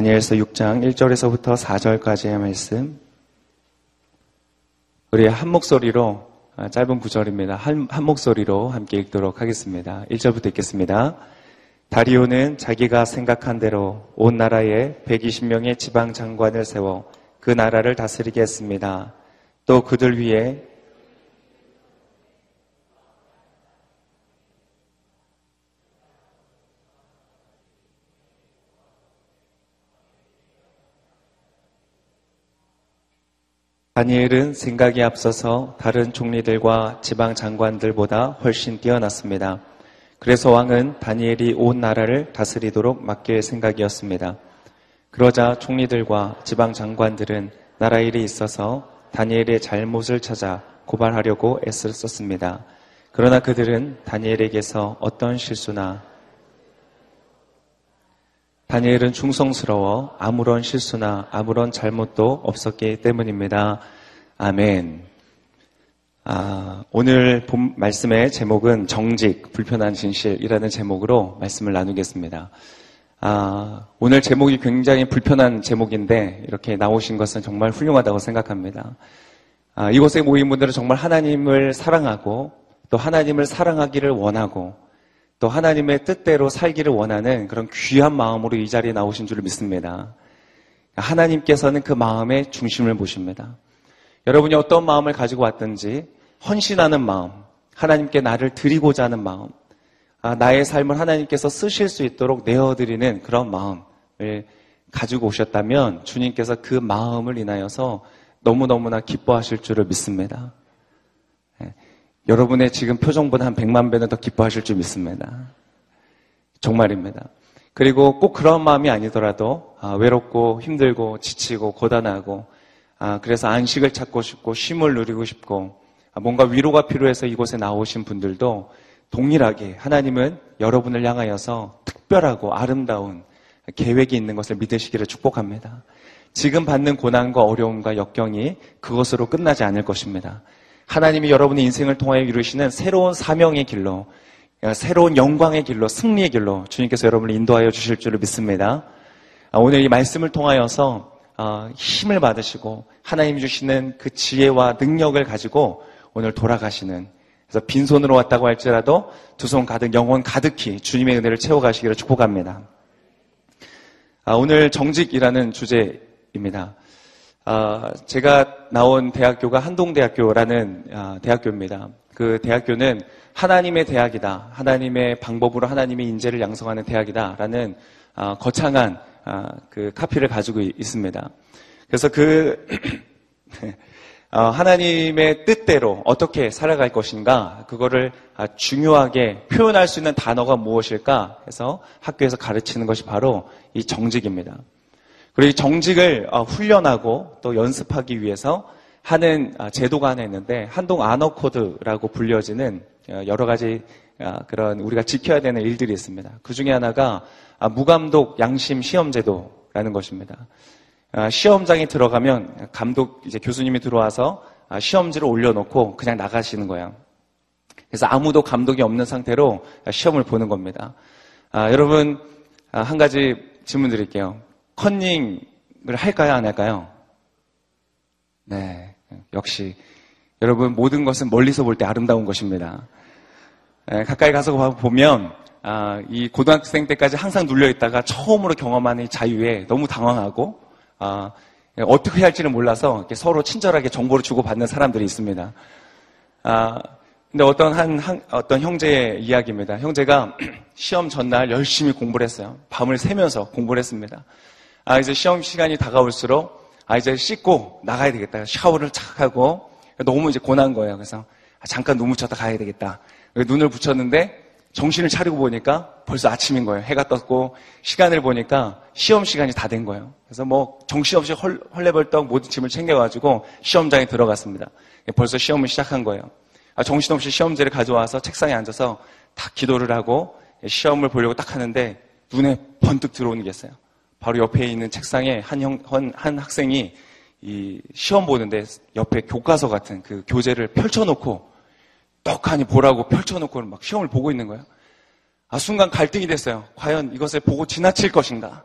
다니엘서 6장 1절에서부터 4절까지의 말씀. 우리 한 목소리로 아, 짧은 구절입니다. 한, 한 목소리로 함께 읽도록 하겠습니다. 1절부터 읽겠습니다. 다리오는 자기가 생각한 대로 온 나라에 120명의 지방 장관을 세워 그 나라를 다스리게 했습니다. 또 그들 위에 다니엘은 생각이 앞서서 다른 총리들과 지방 장관들보다 훨씬 뛰어났습니다. 그래서 왕은 다니엘이 온 나라를 다스리도록 맡길 생각이었습니다. 그러자 총리들과 지방 장관들은 나라 일에 있어서 다니엘의 잘못을 찾아 고발하려고 애쓸 썼습니다. 그러나 그들은 다니엘에게서 어떤 실수나 다니엘은 충성스러워 아무런 실수나 아무런 잘못도 없었기 때문입니다. 아멘. 아, 오늘 본 말씀의 제목은 정직, 불편한 진실이라는 제목으로 말씀을 나누겠습니다. 아, 오늘 제목이 굉장히 불편한 제목인데 이렇게 나오신 것은 정말 훌륭하다고 생각합니다. 아, 이곳에 모인 분들은 정말 하나님을 사랑하고 또 하나님을 사랑하기를 원하고 또 하나님의 뜻대로 살기를 원하는 그런 귀한 마음으로 이 자리에 나오신 줄 믿습니다. 하나님께서는 그 마음의 중심을 보십니다. 여러분이 어떤 마음을 가지고 왔든지 헌신하는 마음, 하나님께 나를 드리고자 하는 마음, 아, 나의 삶을 하나님께서 쓰실 수 있도록 내어드리는 그런 마음을 가지고 오셨다면 주님께서 그 마음을 인하여서 너무너무나 기뻐하실 줄을 믿습니다. 여러분의 지금 표정보다 한 100만 배는 더 기뻐하실 줄 믿습니다. 정말입니다. 그리고 꼭 그런 마음이 아니더라도 아, 외롭고 힘들고 지치고 고단하고 아, 그래서 안식을 찾고 싶고 쉼을 누리고 싶고 아, 뭔가 위로가 필요해서 이곳에 나오신 분들도 동일하게 하나님은 여러분을 향하여서 특별하고 아름다운 계획이 있는 것을 믿으시기를 축복합니다. 지금 받는 고난과 어려움과 역경이 그것으로 끝나지 않을 것입니다. 하나님이 여러분의 인생을 통하여 이루시는 새로운 사명의 길로, 새로운 영광의 길로, 승리의 길로 주님께서 여러분을 인도하여 주실 줄을 믿습니다. 아, 오늘 이 말씀을 통하여서 아, 힘을 받으시고 하나님이 주시는 그 지혜와 능력을 가지고 오늘 돌아가시는 그래서 빈손으로 왔다고 할지라도 두 손 가득 영혼 가득히 주님의 은혜를 채워가시기를 축복합니다. 아, 오늘 정직이라는 주제입니다. 아, 제가 나온 대학교가 한동대학교라는 아, 대학교입니다. 그 대학교는 하나님의 대학이다. 하나님의 방법으로 하나님의 인재를 양성하는 대학이다라는 아, 거창한 그 카피를 가지고 있습니다. 그래서 그 하나님의 뜻대로 어떻게 살아갈 것인가 그거를 중요하게 표현할 수 있는 단어가 무엇일까 해서 학교에서 가르치는 것이 바로 이 정직입니다. 그리고 이 정직을 어, 훈련하고 또 연습하기 위해서 하는 아, 제도가 하나 있는데 한동 아너 코드라고 불려지는 어, 여러 가지 아, 그런 우리가 지켜야 되는 일들이 있습니다. 그 중에 하나가 아, 무감독 양심 시험 제도라는 것입니다. 시험장에 들어가면 감독 이제 교수님이 들어와서 시험지를 올려놓고 그냥 나가시는 거예요. 그래서 아무도 감독이 없는 상태로 시험을 보는 겁니다. 여러분 한 가지 질문 드릴게요. 컨닝을 할까요? 안 할까요? 네. 역시 여러분 모든 것은 멀리서 볼 때 아름다운 것입니다. 네, 가까이 가서 보면 아, 이 고등학생 때까지 항상 눌려 있다가 처음으로 경험하는 자유에 너무 당황하고 아, 어떻게 해야 할지는 몰라서 서로 친절하게 정보를 주고 받는 사람들이 있습니다. 아, 근데 어떤 한, 한 어떤 형제의 이야기입니다. 형제가 시험 전날 열심히 공부를 했어요. 밤을 새면서 공부를 했습니다. 아, 이제 시험 시간이 다가올수록, 아, 이제 씻고 나가야 되겠다. 샤워를 착 하고, 너무 이제 고난 거예요. 그래서, 아, 잠깐 눈 묻혔다 가야 되겠다. 눈을 붙였는데, 정신을 차리고 보니까 벌써 아침인 거예요. 해가 떴고, 시간을 보니까 시험 시간이 다 된 거예요. 그래서 뭐, 정신없이 헐, 헐레벌떡 모든 짐을 챙겨가지고 시험장에 들어갔습니다. 벌써 시험을 시작한 거예요. 아, 정신없이 시험지를 가져와서 책상에 앉아서 다 기도를 하고 시험을 보려고 딱 하는데 눈에 번뜩 들어오는 게 있어요. 바로 옆에 있는 책상에 한, 형, 한 학생이 이 시험 보는데 옆에 교과서 같은 그 교재를 펼쳐놓고 떡하니 보라고 펼쳐놓고 막 시험을 보고 있는 거예요. 아, 순간 갈등이 됐어요. 과연 이것을 보고 지나칠 것인가?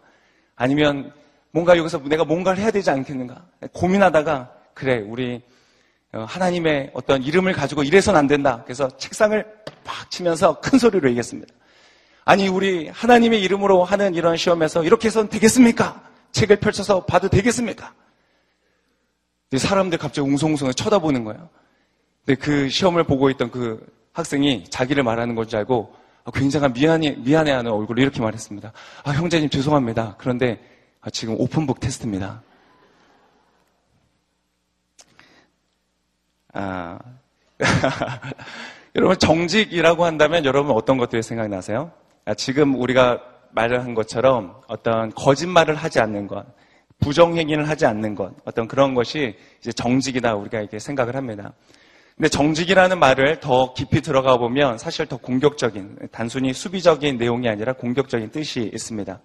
아니면 뭔가 여기서 내가 뭔가를 해야 되지 않겠는가 고민하다가 그래 우리 어, 하나님의 어떤 이름을 가지고 이래선 안 된다. 그래서 책상을 팍 치면서 큰 소리로 얘기했습니다. 아니 우리 하나님의 이름으로 하는 이런 시험에서 이렇게 해서는 되겠습니까? 책을 펼쳐서 봐도 되겠습니까? 사람들 갑자기 웅성웅성 쳐다보는 거예요. 근데 그 시험을 보고 있던 그 학생이 자기를 말하는 건 줄 알고 굉장한 미안해, 미안해하는 얼굴로 이렇게 말했습니다. 아, 형제님 죄송합니다. 그런데 아, 지금 오픈북 테스트입니다. 아, 여러분 정직이라고 한다면 여러분 어떤 것들이 생각나세요? 아, 지금 우리가 말을 한 것처럼 어떤 거짓말을 하지 않는 것, 부정행위를 하지 않는 것, 어떤 그런 것이 이제 정직이다 우리가 이렇게 생각을 합니다. 근데 정직이라는 말을 더 깊이 들어가 보면 사실 더 공격적인, 단순히 수비적인 내용이 아니라 공격적인 뜻이 있습니다.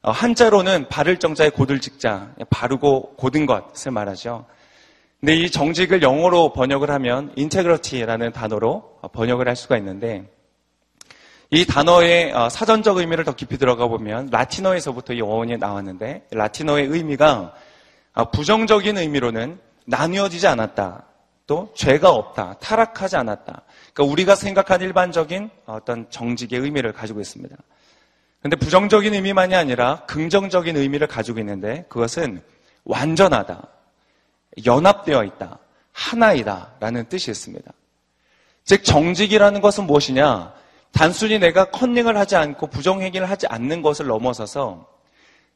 어, 한자로는 바를 정자에 고들 직자, 바르고 고든 것을 말하죠. 근데 이 정직을 영어로 번역을 하면 인테그러티라는 단어로 번역을 할 수가 있는데 이 단어의 어, 사전적 의미를 더 깊이 들어가 보면 라틴어에서부터 이 어원이 나왔는데 라틴어의 의미가 어, 부정적인 의미로는 나뉘어지지 않았다. 또 죄가 없다. 타락하지 않았다. 그러니까 우리가 생각한 일반적인 어떤 정직의 의미를 가지고 있습니다. 근데 부정적인 의미만이 아니라 긍정적인 의미를 가지고 있는데 그것은 완전하다. 연합되어 있다. 하나이다. 라는 뜻이 있습니다. 즉, 정직이라는 것은 무엇이냐? 단순히 내가 컨닝을 하지 않고 부정행위를 하지 않는 것을 넘어서서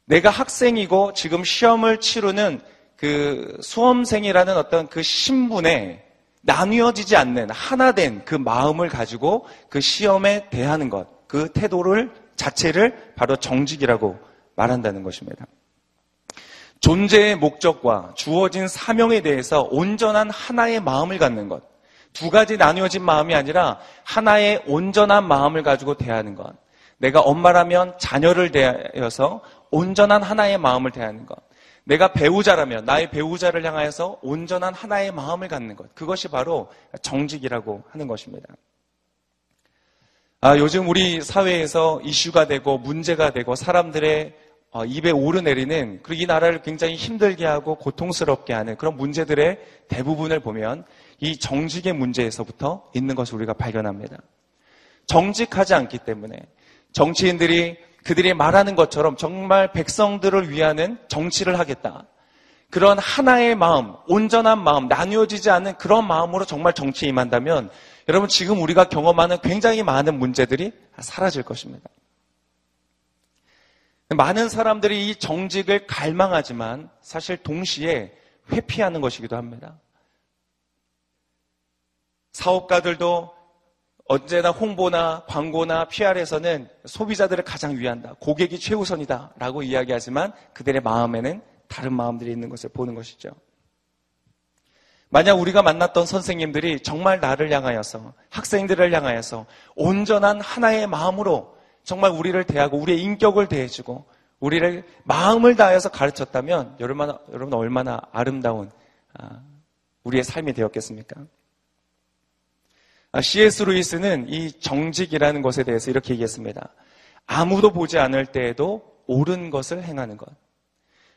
내가 학생이고 지금 시험을 치르는 그 수험생이라는 어떤 그 신분에 나뉘어지지 않는 하나 된 그 마음을 가지고 그 시험에 대하는 것, 그 태도를 자체를 바로 정직이라고 말한다는 것입니다. 존재의 목적과 주어진 사명에 대해서 온전한 하나의 마음을 갖는 것. 두 가지 나뉘어진 마음이 아니라 하나의 온전한 마음을 가지고 대하는 것. 내가 엄마라면 자녀를 대하여서 온전한 하나의 마음을 대하는 것. 내가 배우자라면 나의 배우자를 향하여서 온전한 하나의 마음을 갖는 것. 그것이 바로 정직이라고 하는 것입니다. 아, 요즘 우리 사회에서 이슈가 되고 문제가 되고 사람들의 어, 입에 오르내리는 그리고 이 나라를 굉장히 힘들게 하고 고통스럽게 하는 그런 문제들의 대부분을 보면 이 정직의 문제에서부터 있는 것을 우리가 발견합니다. 정직하지 않기 때문에 정치인들이 그들이 말하는 것처럼 정말 백성들을 위하는 정치를 하겠다. 그런 하나의 마음, 온전한 마음, 나뉘어지지 않는 그런 마음으로 정말 정치에 임한다면 여러분 지금 우리가 경험하는 굉장히 많은 문제들이 사라질 것입니다. 많은 사람들이 이 정직을 갈망하지만 사실 동시에 회피하는 것이기도 합니다. 사업가들도 언제나 홍보나 광고나 PR에서는 소비자들을 가장 위한다. 고객이 최우선이다. 라고 이야기하지만 그들의 마음에는 다른 마음들이 있는 것을 보는 것이죠. 만약 우리가 만났던 선생님들이 정말 나를 향하여서 학생들을 향하여서 온전한 하나의 마음으로 정말 우리를 대하고 우리의 인격을 대해주고 우리를 마음을 다해서 가르쳤다면 여러분, 여러분 얼마나 아름다운 아, 우리의 삶이 되었겠습니까? C.S. 아, 루이스는 이 정직이라는 것에 대해서 이렇게 얘기했습니다. 아무도 보지 않을 때에도 옳은 것을 행하는 것.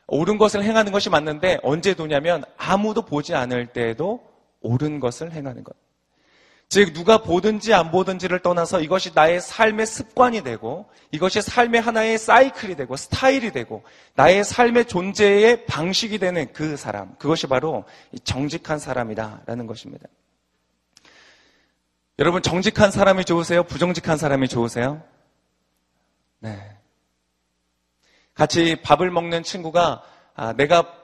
옳은 것을 행하는 것이 맞는데 언제 도냐면 아무도 보지 않을 때에도 옳은 것을 행하는 것. 즉 누가 보든지 안 보든지를 떠나서 이것이 나의 삶의 습관이 되고 이것이 삶의 하나의 사이클이 되고 스타일이 되고 나의 삶의 존재의 방식이 되는 그 사람 그것이 바로 정직한 사람이다라는 것입니다. 여러분 정직한 사람이 좋으세요? 부정직한 사람이 좋으세요? 네. 같이 밥을 먹는 친구가 아, 내가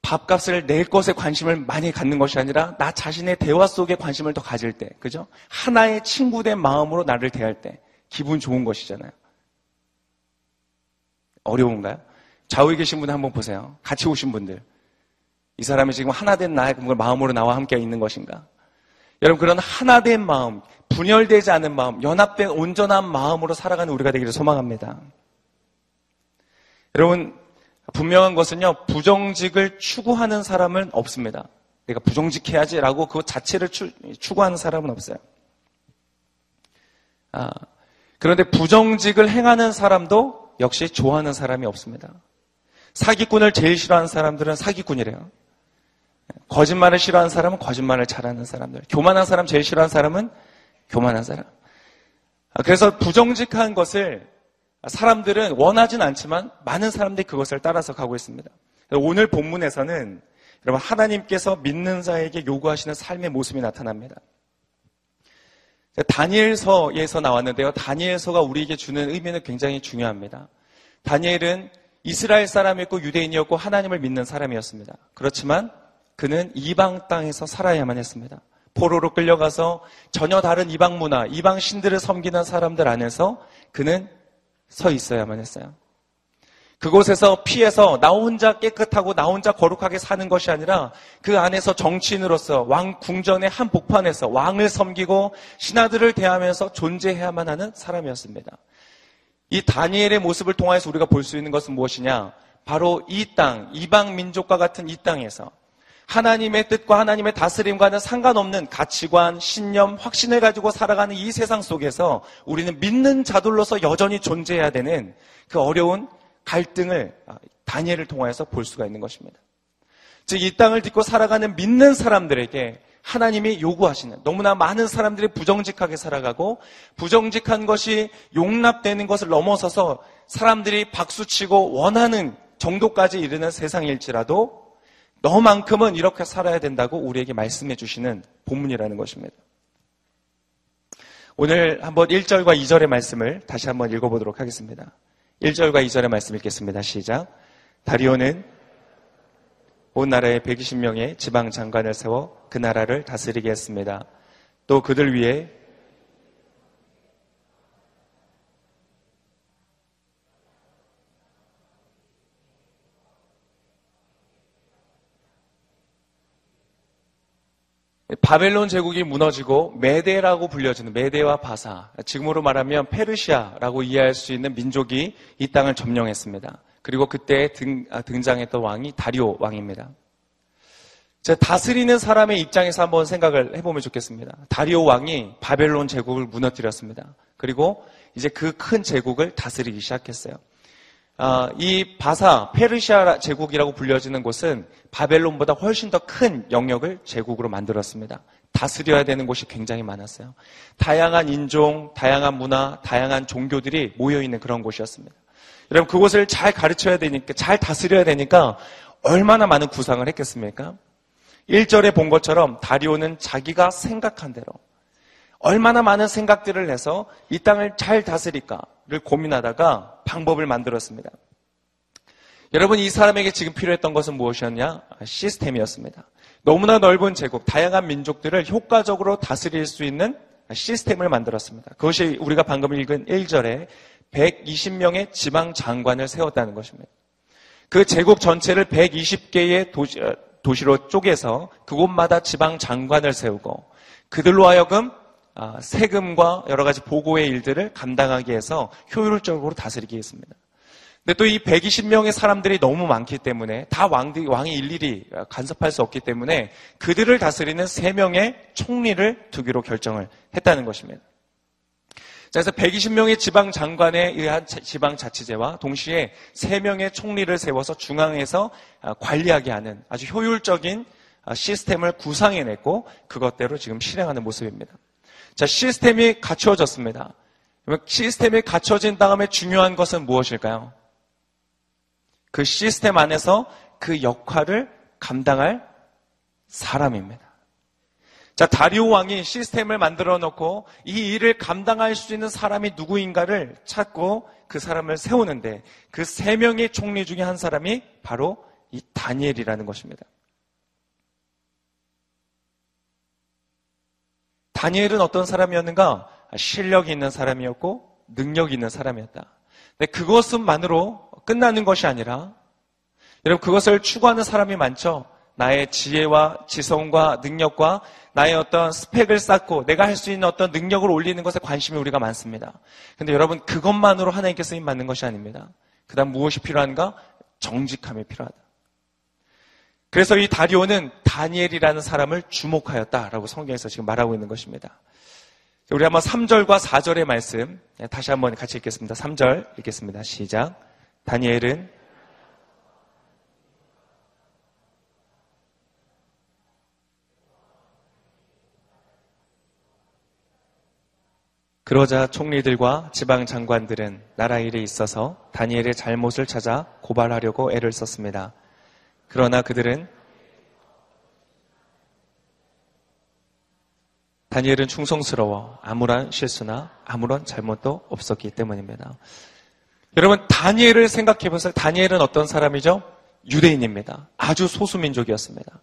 밥값을 낼 것에 관심을 많이 갖는 것이 아니라 나 자신의 대화 속에 관심을 더 가질 때, 그죠? 하나의 친구된 마음으로 나를 대할 때 기분 좋은 것이잖아요. 어려운가요? 좌우에 계신 분 한번 보세요. 같이 오신 분들. 이 사람이 지금 하나 된 나의 마음으로 나와 함께 있는 것인가? 여러분 그런 하나된 마음, 분열되지 않은 마음, 연합된 온전한 마음으로 살아가는 우리가 되기를 소망합니다. 여러분 분명한 것은요, 부정직을 추구하는 사람은 없습니다. 내가 부정직해야지라고 그 자체를 추, 구하는 사람은 없어요. 아, 그런데 부정직을 행하는 사람도 역시 좋아하는 사람이 없습니다. 사기꾼을 제일 싫어하는 사람들은 사기꾼이래요. 거짓말을 싫어하는 사람은 거짓말을 잘하는 사람들. 교만한 사람 제일 싫어하는 사람은 교만한 사람. 아, 그래서 부정직한 것을 사람들은 원하진 않지만 많은 사람들이 그것을 따라서 가고 있습니다. 오늘 본문에서는 여러분 하나님께서 믿는 자에게 요구하시는 삶의 모습이 나타납니다. 다니엘서에서 나왔는데요. 다니엘서가 우리에게 주는 의미는 굉장히 중요합니다. 다니엘은 이스라엘 사람이었고 유대인이었고 하나님을 믿는 사람이었습니다. 그렇지만 그는 이방 땅에서 살아야만 했습니다. 포로로 끌려가서 전혀 다른 이방 문화, 이방 신들을 섬기는 사람들 안에서 그는 서 있어야만 했어요. 그곳에서 피해서 나 혼자 깨끗하고 나 혼자 거룩하게 사는 것이 아니라 그 안에서 정치인으로서 왕 궁전의 한 복판에서 왕을 섬기고 신하들을 대하면서 존재해야만 하는 사람이었습니다. 이 다니엘의 모습을 통해서 우리가 볼 수 있는 것은 무엇이냐? 바로 이 땅, 이방 민족과 같은 이 땅에서 하나님의 뜻과 하나님의 다스림과는 상관없는 가치관, 신념, 확신을 가지고 살아가는 이 세상 속에서 우리는 믿는 자들로서 여전히 존재해야 되는 그 어려운 갈등을 다니엘을 통하여서 볼 수가 있는 것입니다. 즉, 이 땅을 딛고 살아가는 믿는 사람들에게 하나님이 요구하시는 너무나 많은 사람들이 부정직하게 살아가고 부정직한 것이 용납되는 것을 넘어서서 사람들이 박수치고 원하는 정도까지 이르는 세상일지라도 너만큼은 이렇게 살아야 된다고 우리에게 말씀해 주시는 본문이라는 것입니다. 오늘 한번 1절과 2절의 말씀을 다시 한번 읽어보도록 하겠습니다. 1절과 2절의 말씀 읽겠습니다. 시작. 다리오는 온 나라에 120명의 지방 장관을 세워 그 나라를 다스리게 했습니다. 또 그들 위에 바벨론 제국이 무너지고 메데라고 불려지는 메데와 바사, 지금으로 말하면 페르시아라고 이해할 수 있는 민족이 이 땅을 점령했습니다. 그리고 그때 등, 아, 장했던 왕이 다리오 왕입니다. 자, 다스리는 사람의 입장에서 한번 생각을 해보면 좋겠습니다. 다리오 왕이 바벨론 제국을 무너뜨렸습니다. 그리고 이제 그 큰 제국을 다스리기 시작했어요. 아, 이 바사 페르시아 제국이라고 불려지는 곳은 바벨론보다 훨씬 더 큰 영역을 제국으로 만들었습니다. 다스려야 되는 곳이 굉장히 많았어요. 다양한 인종, 다양한 문화, 다양한 종교들이 모여 있는 그런 곳이었습니다. 여러분 그곳을 잘 가르쳐야 되니까 잘 다스려야 되니까 얼마나 많은 구상을 했겠습니까? 1절에 본 것처럼 다리오는 자기가 생각한 대로 얼마나 많은 생각들을 해서 이 땅을 잘 다스릴까를 고민하다가 방법을 만들었습니다. 여러분, 이 사람에게 지금 필요했던 것은 무엇이었냐? 시스템이었습니다. 너무나 넓은 제국, 다양한 민족들을 효과적으로 다스릴 수 있는 시스템을 만들었습니다. 그것이 우리가 방금 읽은 1절에 120명의 지방 장관을 세웠다는 것입니다. 그 제국 전체를 120개의 도시, 도시로 쪼개서 그곳마다 지방 장관을 세우고 그들로 하여금 아, 세금과 여러 가지 보고의 일들을 감당하기 위해서 효율적으로 다스리게 했습니다. 근데 또 이 120명의 사람들이 너무 많기 때문에 다 왕들이, 왕이 일일이 간섭할 수 없기 때문에 그들을 다스리는 3명의 총리를 두기로 결정을 했다는 것입니다. 그래서 120명의 지방 장관에 의한 지방 자치제와 동시에 3명의 총리를 세워서 중앙에서 아, 관리하게 하는 아주 효율적인 아, 시스템을 구상해냈고 그것대로 지금 실행하는 모습입니다. 자, 시스템이 갖추어졌습니다. 시스템이 갖춰진 다음에 중요한 것은 무엇일까요? 그 시스템 안에서 그 역할을 감당할 사람입니다. 자, 다리오 왕이 시스템을 만들어 놓고 이 일을 감당할 수 있는 사람이 누구인가를 찾고 그 사람을 세우는데 그 세 명의 총리 중에 한 사람이 바로 이 다니엘이라는 것입니다. 다니엘은 어떤 사람이었는가? 실력이 있는 사람이었고 능력이 있는 사람이었다. 근데 그것만으로 끝나는 것이 아니라 여러분 그것을 추구하는 사람이 많죠. 나의 지혜와 지성과 능력과 나의 어떤 스펙을 쌓고 내가 할 수 있는 어떤 능력을 올리는 것에 관심이 우리가 많습니다. 근데 여러분 그것만으로 하나님께 쓰임 받는 것이 아닙니다. 그다음 무엇이 필요한가? 정직함이 필요하다. 그래서 이 다리오는 다니엘이라는 사람을 주목하였다라고 성경에서 지금 말하고 있는 것입니다. 우리 한번 3절과 4절의 말씀 네, 다시 한번 같이 읽겠습니다. 3절 읽겠습니다. 시작. 다니엘은 그러자 총리들과 지방 장관들은 나라 일에 있어서 다니엘의 잘못을 찾아 고발하려고 애를 썼습니다. 그러나 그들은 다니엘은 충성스러워 아무런 실수나 아무런 잘못도 없었기 때문입니다. 여러분 다니엘을 생각해 보세요. 다니엘은 어떤 사람이죠? 유대인입니다. 아주 소수민족이었습니다.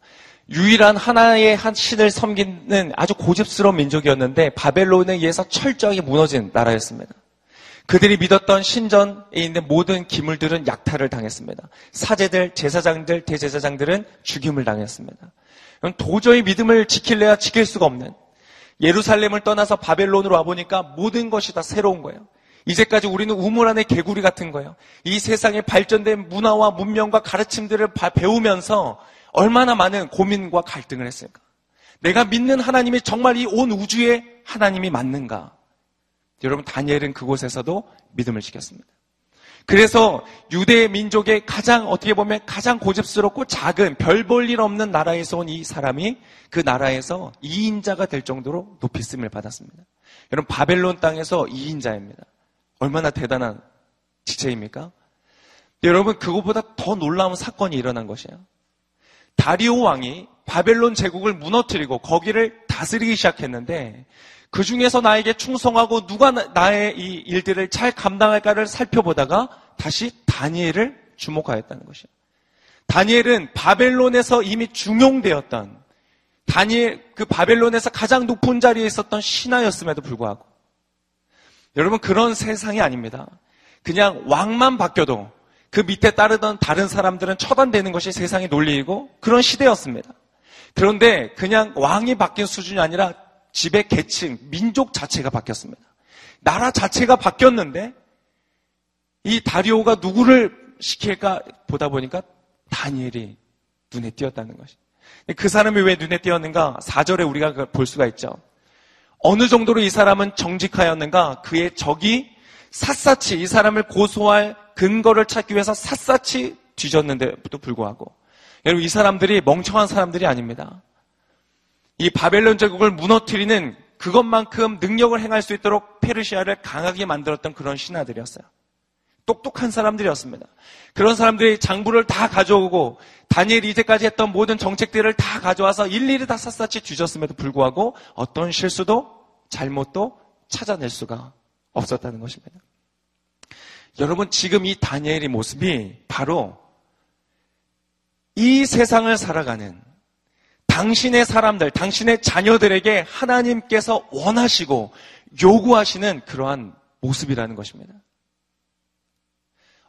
유일한 하나의 한 신을 섬기는 아주 고집스러운 민족이었는데 바벨론에 의해서 철저하게 무너진 나라였습니다. 그들이 믿었던 신전에 있는 모든 기물들은 약탈을 당했습니다. 사제들, 제사장들, 대제사장들은 죽임을 당했습니다. 도저히 믿음을 지킬래야 지킬 수가 없는 예루살렘을 떠나서 바벨론으로 와보니까 모든 것이 다 새로운 거예요. 이제까지 우리는 우물 안의 개구리 같은 거예요. 이 세상의 발전된 문화와 문명과 가르침들을 배우면서 얼마나 많은 고민과 갈등을 했을까? 내가 믿는 하나님이 정말 이 온 우주의 하나님이 맞는가? 여러분, 다니엘은 그곳에서도 믿음을 지켰습니다. 그래서 유대 민족의 가장 어떻게 보면 가장 고집스럽고 작은 별 볼 일 없는 나라에서 온 이 사람이 그 나라에서 2인자가 될 정도로 높이 쓰임을 받았습니다. 여러분 바벨론 땅에서 2인자입니다. 얼마나 대단한 지체입니까? 여러분 그것보다 더 놀라운 사건이 일어난 것이에요. 다리오 왕이 바벨론 제국을 무너뜨리고 거기를 다스리기 시작했는데 그 중에서 나에게 충성하고 누가 나의 이 일들을 잘 감당할까를 살펴보다가 다시 다니엘을 주목하였다는 것이에요. 다니엘은 바벨론에서 이미 중용되었던 다니엘 그 바벨론에서 가장 높은 자리에 있었던 신하였음에도 불구하고 여러분 그런 세상이 아닙니다. 그냥 왕만 바뀌어도 그 밑에 따르던 다른 사람들은 처단되는 것이 세상의 논리이고 그런 시대였습니다. 그런데 그냥 왕이 바뀐 수준이 아니라 집의 계층, 민족 자체가 바뀌었습니다. 나라 자체가 바뀌었는데 이 다리오가 누구를 시킬까 보다 보니까 다니엘이 눈에 띄었다는 것이. 그 사람이 왜 눈에 띄었는가? 4절에 우리가 볼 수가 있죠. 어느 정도로 이 사람은 정직하였는가? 그의 적이 샅샅이 이 사람을 고소할 근거를 찾기 위해서 샅샅이 뒤졌는데도 불구하고 여러분 이 사람들이 멍청한 사람들이 아닙니다. 이 바벨론 제국을 무너뜨리는 그것만큼 능력을 행할 수 있도록 페르시아를 강하게 만들었던 그런 신하들이었어요. 똑똑한 사람들이었습니다. 그런 사람들이 장부를 다 가져오고 다니엘이 이제까지 했던 모든 정책들을 다 가져와서 일일이 다 샅샅이 뒤졌음에도 불구하고 어떤 실수도 잘못도 찾아낼 수가 없었다는 것입니다. 여러분 지금 이 다니엘의 모습이 바로 이 세상을 살아가는 당신의 사람들, 당신의 자녀들에게 하나님께서 원하시고 요구하시는 그러한 모습이라는 것입니다.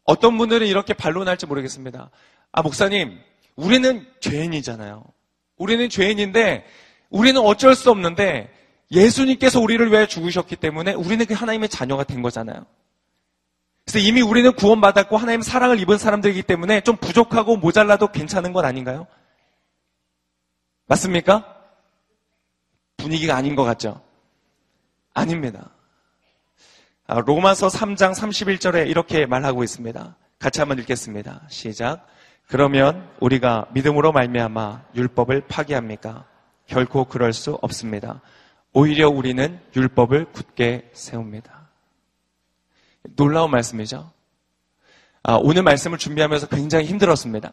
어떤 분들은 이렇게 반론할지 모르겠습니다. 아, 목사님, 우리는 죄인이잖아요. 우리는 죄인인데, 우리는 어쩔 수 없는데, 예수님께서 우리를 왜 죽으셨기 때문에 우리는 그 하나님의 자녀가 된 거잖아요. 그래서 이미 우리는 구원받았고 하나님 사랑을 입은 사람들이기 때문에 좀 부족하고 모자라도 괜찮은 건 아닌가요? 맞습니까? 분위기가 아닌 것 같죠? 아닙니다. 아, 로마서 3장 31절에 이렇게 말하고 있습니다. 같이 한번 읽겠습니다. 시작. 그러면 우리가 믿음으로 말미암아 율법을 파기합니까? 결코 그럴 수 없습니다. 오히려 우리는 율법을 굳게 세웁니다. 놀라운 말씀이죠. 아, 오늘 말씀을 준비하면서 굉장히 힘들었습니다.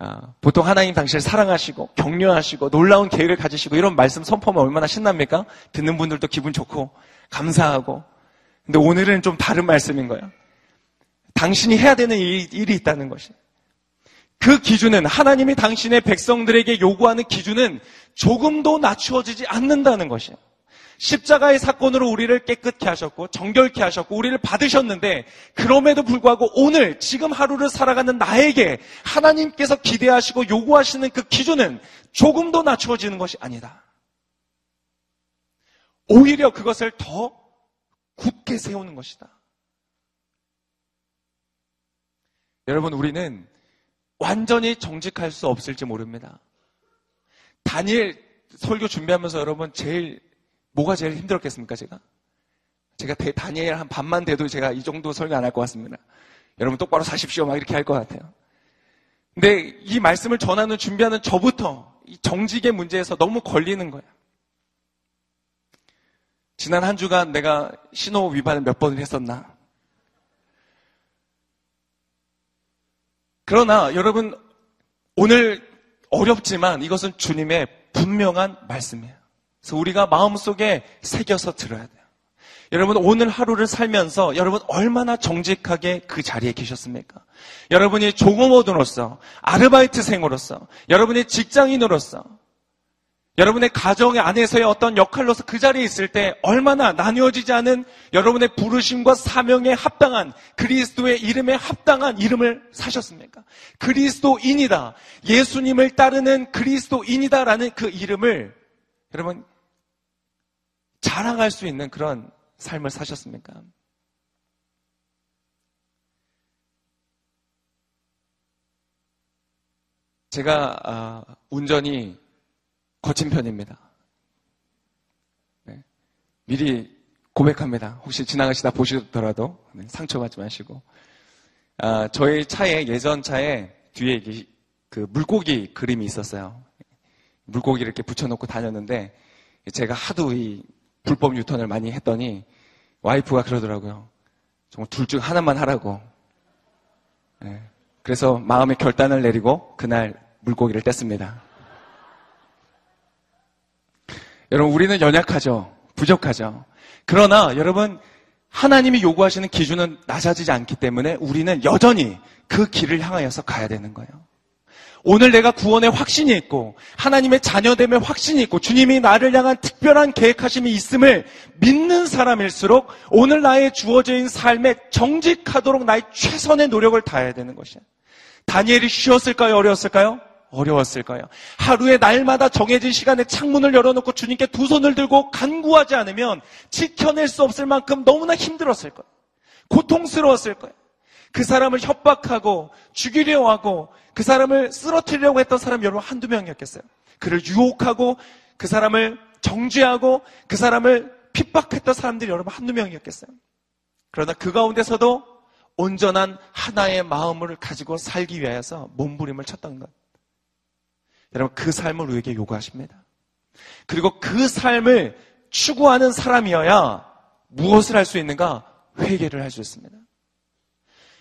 아, 보통 하나님 당신을 사랑하시고 격려하시고 놀라운 계획을 가지시고 이런 말씀 선포하면 얼마나 신납니까? 듣는 분들도 기분 좋고 감사하고. 근데 오늘은 좀 다른 말씀인 거예요. 당신이 해야 되는 일이, 일이 있다는 것이. 그 기준은 하나님이 당신의 백성들에게 요구하는 기준은 조금도 낮추어지지 않는다는 것이에요. 십자가의 사건으로 우리를 깨끗케 하셨고 정결케 하셨고 우리를 받으셨는데 그럼에도 불구하고 오늘 지금 하루를 살아가는 나에게 하나님께서 기대하시고 요구하시는 그 기준은 조금도 낮추어지는 것이 아니다. 오히려 그것을 더 굳게 세우는 것이다. 여러분 우리는 완전히 정직할 수 없을지 모릅니다. 다니엘 설교 준비하면서 여러분 제일 뭐가 제일 힘들었겠습니까, 제가? 제가 다니엘 한 반만 돼도 제가 이 정도 설교 안할 것 같습니다. 여러분 똑바로 사십시오. 막 이렇게 할 것 같아요. 근데 이 말씀을 전하는, 준비하는 저부터 이 정직의 문제에서 너무 걸리는 거예요. 지난 한 주간 내가 신호 위반을 몇 번을 했었나? 그러나 여러분 오늘 어렵지만 이것은 주님의 분명한 말씀이에요. 그래서 우리가 마음속에 새겨서 들어야 돼요. 여러분 오늘 하루를 살면서 여러분 얼마나 정직하게 그 자리에 계셨습니까? 여러분이 조공모드로서 아르바이트생으로서 여러분이 직장인으로서 여러분의 가정 안에서의 어떤 역할로서 그 자리에 있을 때 얼마나 나뉘어지지 않은 여러분의 부르심과 사명에 합당한 그리스도의 이름에 합당한 이름을 사셨습니까? 그리스도인이다. 예수님을 따르는 그리스도인이다라는 그 이름을 여러분 자랑할 수 있는 그런 삶을 사셨습니까? 제가 아, 운전이 거친 편입니다. 네. 미리 고백합니다. 혹시 지나가시다 보시더라도 네, 상처받지 마시고 아, 저희 차에 예전 차에 뒤에 그 물고기 그림이 있었어요. 물고기 이렇게 붙여놓고 다녔는데 제가 하도 이 불법 유턴을 많이 했더니 와이프가 그러더라고요. 정말 둘 중 하나만 하라고. 네. 그래서 마음의 결단을 내리고 그날 물고기를 뗐습니다. 여러분, 우리는 연약하죠. 부족하죠. 그러나 여러분, 하나님이 요구하시는 기준은 낮아지지 않기 때문에 우리는 여전히 그 길을 향하여서 가야 되는 거예요. 오늘 내가 구원의 확신이 있고 하나님의 자녀됨의 확신이 있고 주님이 나를 향한 특별한 계획하심이 있음을 믿는 사람일수록 오늘 나의 있는 삶에 정직하도록 나의 최선의 노력을 다해야 되는 것이야. 다니엘이 쉬었을까요? 어려웠을까요? 어려웠을 거예요. 하루에 날마다 정해진 시간에 창문을 열어놓고 주님께 두 손을 들고 간구하지 않으면 지켜낼 수 없을 만큼 너무나 힘들었을 거예요. 고통스러웠을 거예요. 그 사람을 협박하고 죽이려 하고 그 사람을 쓰러뜨리려고 했던 사람 여러분 한두 명이었겠어요. 그를 유혹하고 그 사람을 정죄하고 그 사람을 핍박했던 사람들이 여러분 한두 명이었겠어요. 그러나 그 가운데서도 온전한 하나의 마음을 가지고 살기 위하여서 몸부림을 쳤던 것. 여러분 그 삶을 우리에게 요구하십니다. 그리고 그 삶을 추구하는 사람이어야 무엇을 할 수 있는가? 회개를 할 수 있습니다.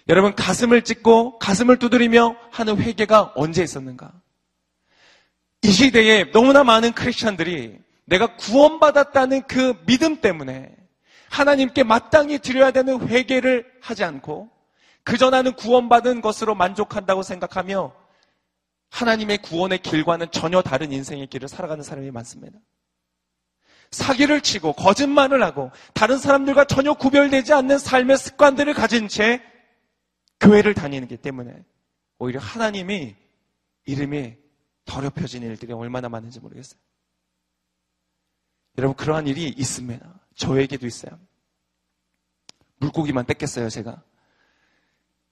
여러분 가슴을 찢고 가슴을 두드리며 하는 회개가 언제 있었는가? 이 시대에 너무나 많은 크리스천들이 내가 구원받았다는 그 믿음 때문에 하나님께 마땅히 드려야 되는 회개를 하지 않고 그저 나는 구원받은 것으로 만족한다고 생각하며 하나님의 구원의 길과는 전혀 다른 인생의 길을 살아가는 사람이 많습니다. 사기를 치고 거짓말을 하고 다른 사람들과 전혀 구별되지 않는 삶의 습관들을 가진 채 교회를 다니는 기 때문에 오히려 하나님이 이름이 더럽혀진 일들이 얼마나 많은지 모르겠어요. 여러분 그러한 일이 있습니다. 저에게도 있어요. 물고기만 뺏겠어요, 제가.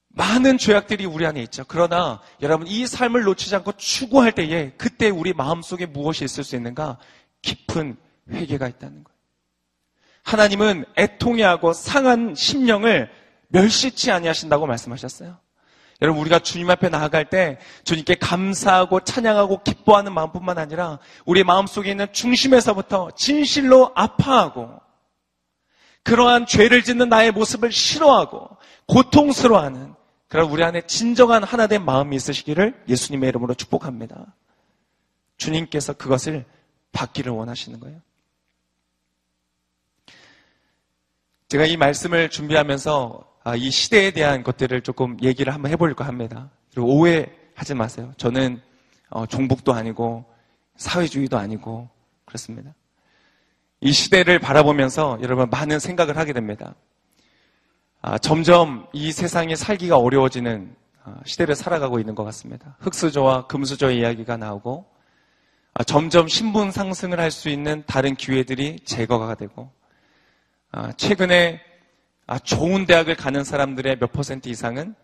많은 죄악들이 우리 안에 있죠. 그러나 여러분 이 삶을 놓치지 않고 추구할 때에 그때 우리 마음속에 무엇이 있을 수 있는가? 깊은 회개가 있다는 거예요. 하나님은 애통해하고 상한 심령을 멸시치 아니하신다고 말씀하셨어요. 여러분 우리가 주님 앞에 나아갈 때 주님께 감사하고 찬양하고 기뻐하는 마음뿐만 아니라 우리 마음속에 있는 중심에서부터 진실로 아파하고 그러한 죄를 짓는 나의 모습을 싫어하고 고통스러워하는 그럼 우리 안에 진정한 하나된 마음이 있으시기를 예수님의 이름으로 축복합니다. 주님께서 그것을 받기를 원하시는 거예요. 제가 이 말씀을 준비하면서 아, 이 시대에 대한 것들을 조금 얘기를 한번 해보려고 합니다. 그리고 오해하지 마세요. 저는 어, 종북도 아니고 사회주의도 아니고 그렇습니다. 이 시대를 바라보면서 여러분 많은 생각을 하게 됩니다. 아, 점점 이 세상에 살기가 어려워지는 아, 시대를 살아가고 있는 것 같습니다. 흑수저와 금수저의 이야기가 나오고 아, 점점 신분 상승을 할 수 있는 다른 기회들이 제거가 되고 최근에 좋은 대학을 가는 사람들의 몇 퍼센트 이상은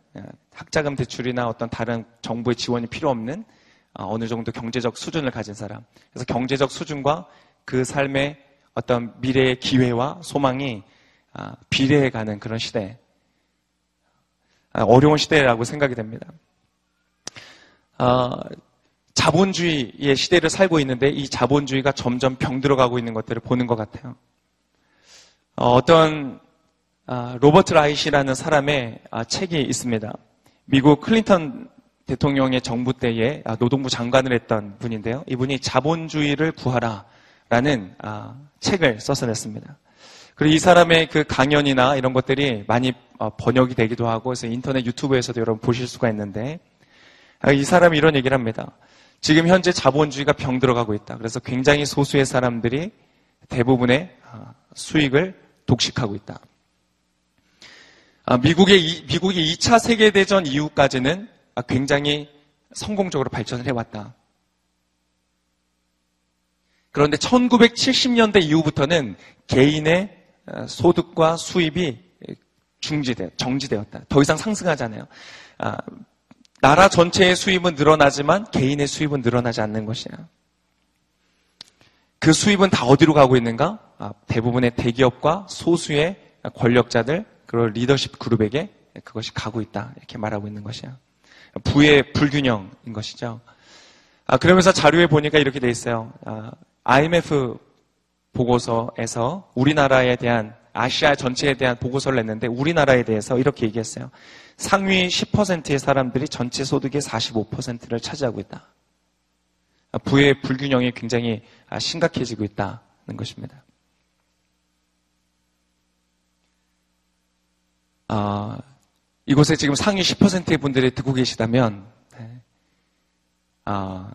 학자금 대출이나 어떤 다른 정부의 지원이 필요 없는 어느 정도 경제적 수준을 가진 사람. 그래서 경제적 수준과 그 삶의 어떤 미래의 기회와 소망이 아, 비례해 가는 그런 시대, 아, 어려운 시대라고 생각이 됩니다. 아, 자본주의의 시대를 살고 있는데 이 자본주의가 점점 병들어가고 있는 것들을 보는 것 같아요. 어, 어떤 아, 로버트 라이시라는 사람의 아, 책이 있습니다. 미국 클린턴 대통령의 정부 때에 아, 노동부 장관을 했던 분인데요. 이분이 자본주의를 구하라라는 책을 써서 냈습니다. 그리고 이 사람의 그 강연이나 이런 것들이 많이 어, 번역이 되기도 하고 그래서 인터넷 유튜브에서도 여러분 보실 수가 있는데 이 사람이 이런 얘기를 합니다. 지금 현재 자본주의가 병들어가고 있다. 그래서 굉장히 소수의 사람들이 대부분의 수익을 독식하고 있다. 아, 미국의, 미국이 2차 세계 대전 이후까지는 굉장히 성공적으로 발전을 해왔다. 그런데 1970년대 이후부터는 개인의 어, 소득과 수입이 중지되, 정지되었다. 더 이상. 아, 나라 전체의 수입은 늘어나지만 개인의 수입은 늘어나지 않는 것이야. 그 수입은 다 어디로 가고 있는가? 아, 대부분의 대기업과 소수의 권력자들, 그리고 리더십 그룹에게 그것이 가고 있다. 이렇게 말하고 있는 것이야. 부의 불균형인 것이죠. 아, 그러면서 자료에 보니까 이렇게 돼 있어요. 아, IMF 보고서에서 우리나라에 대한 아시아 전체에 대한 보고서를 냈는데 우리나라에 대해서 이렇게 얘기했어요. 상위 10%의 사람들이 전체 소득의 45%를 차지하고 있다. 아, 부의 불균형이 굉장히 아, 심각해지고 있다는 것입니다. 아, 이곳에 지금 상위 10%의 분들이 듣고 계시다면, 네. 아,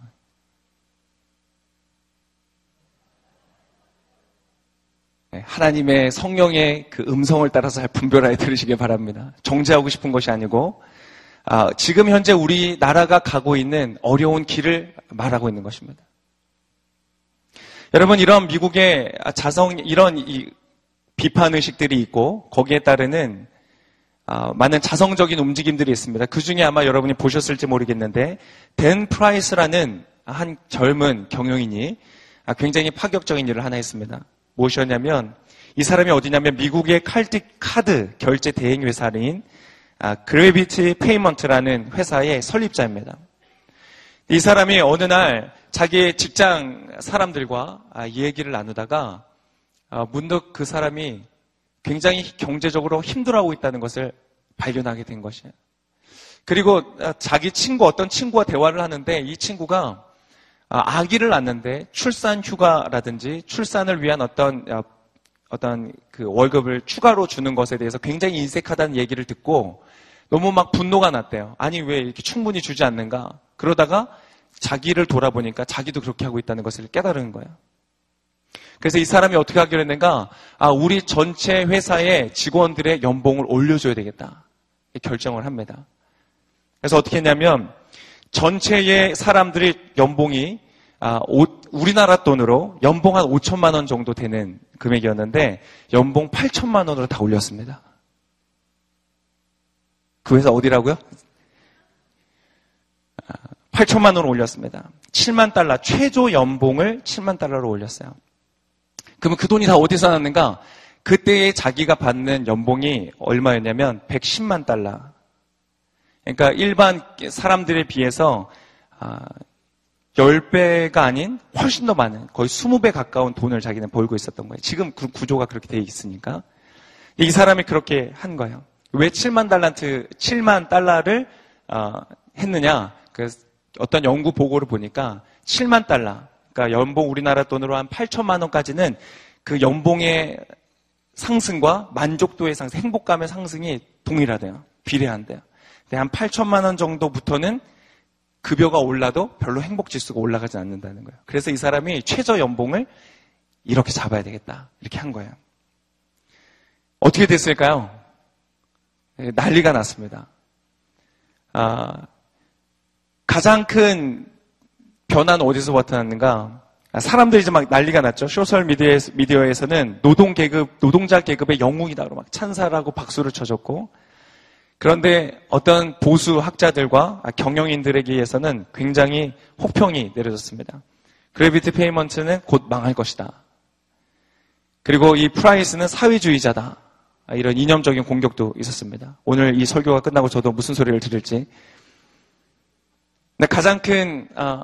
네, 하나님의 성령의 그 음성을 따라서 잘 분별하여 들으시길 바랍니다. 정죄하고 싶은 것이 아니고, 아, 지금 현재 우리 나라가 가고 있는 어려운 길을 말하고 있는 것입니다. 여러분, 이런 미국의 자성, 이런 비판 의식들이 있고, 거기에 따르는 어, 많은 자성적인 움직임들이 있습니다. 그 중에 아마 여러분이 보셨을지 모르겠는데 댄 프라이스라는 한 젊은 경영인이 아, 굉장히 파격적인 일을 하나 했습니다. 무엇이었냐면 이 사람이 어디냐면 미국의 칼틱 카드 결제 대행 회사인 그래비티 페이먼트라는 회사의 설립자입니다. 이 사람이 어느 날 자기 직장 사람들과 아, 얘기를 나누다가 아, 문득 그 사람이 굉장히 경제적으로 힘들어하고 있다는 것을 발견하게 된 것이에요. 그리고 자기 친구, 어떤 친구와 대화를 하는데 이 친구가 아기를 낳는데 출산 휴가라든지 출산을 위한 어떤 어떤 그 월급을 추가로 주는 것에 대해서 굉장히 인색하다는 얘기를 듣고 너무 막 분노가 났대요. 아니 왜 이렇게 충분히 주지 않는가? 그러다가 자기를 돌아보니까 자기도 그렇게 하고 있다는 것을 깨달은 거예요. 그래서 이 사람이 어떻게 하기로 했는가? 아, 우리 전체 회사의 직원들의 연봉을 올려줘야 되겠다. 결정을 합니다. 그래서 어떻게 했냐면 전체의 사람들의 연봉이 아, 오, 우리나라 돈으로 연봉 한 5천만 원 정도 되는 금액이었는데 연봉 8천만 원으로 다 올렸습니다. 그 회사 어디라고요? 8천만 아, 원으로 올렸습니다. 7만 달러, 최저 연봉을 7만 달러로 올렸어요. 그러면 그 돈이 다 어디서 났는가? 그때에 자기가 받는 연봉이 얼마였냐면 110만 달러. 그러니까 일반 사람들에 비해서 10배가 아, 아닌 훨씬 더 많은 거의 20배 가까운 돈을 자기는 벌고 있었던 거예요. 지금 그 구조가 그렇게 되어 있으니까. 이 사람이 그렇게 한 거예요. 왜 7만 달란트, 7만 달러를 어, 했느냐? 그 어떤 연구 보고를 보니까 7만 달러, 그러니까 연봉 우리나라 돈으로 한 8천만 원까지는 그 연봉의 상승과 만족도의 상승, 행복감의 상승이 동일하대요. 비례한대요. 근데 한 8천만 원 정도부터는 급여가 올라도 별로 행복 지수가 올라가지 않는다는 거예요. 그래서 이 사람이 최저 연봉을 이렇게 잡아야 되겠다. 이렇게 한 거예요. 어떻게 됐을까요? 네, 난리가 났습니다. 아, 가장 큰 변화는 어디서 나타났는가? 사람들이 이제 막 난리가 났죠. 소셜 미디어에서, 는 노동 계급, 노동자 계급의 영웅이다. 막 찬사라고 박수를 쳐줬고, 그런데 어떤 보수 학자들과 경영인들에게 의해서는 굉장히 혹평이 내려졌습니다. 그래비티 페이먼트는 곧 망할 것이다. 그리고 이 프라이스는 사회주의자다. 이런 이념적인 공격도 있었습니다. 오늘 이 설교가 끝나고 저도 무슨 소리를 들을지. 가장 큰 아,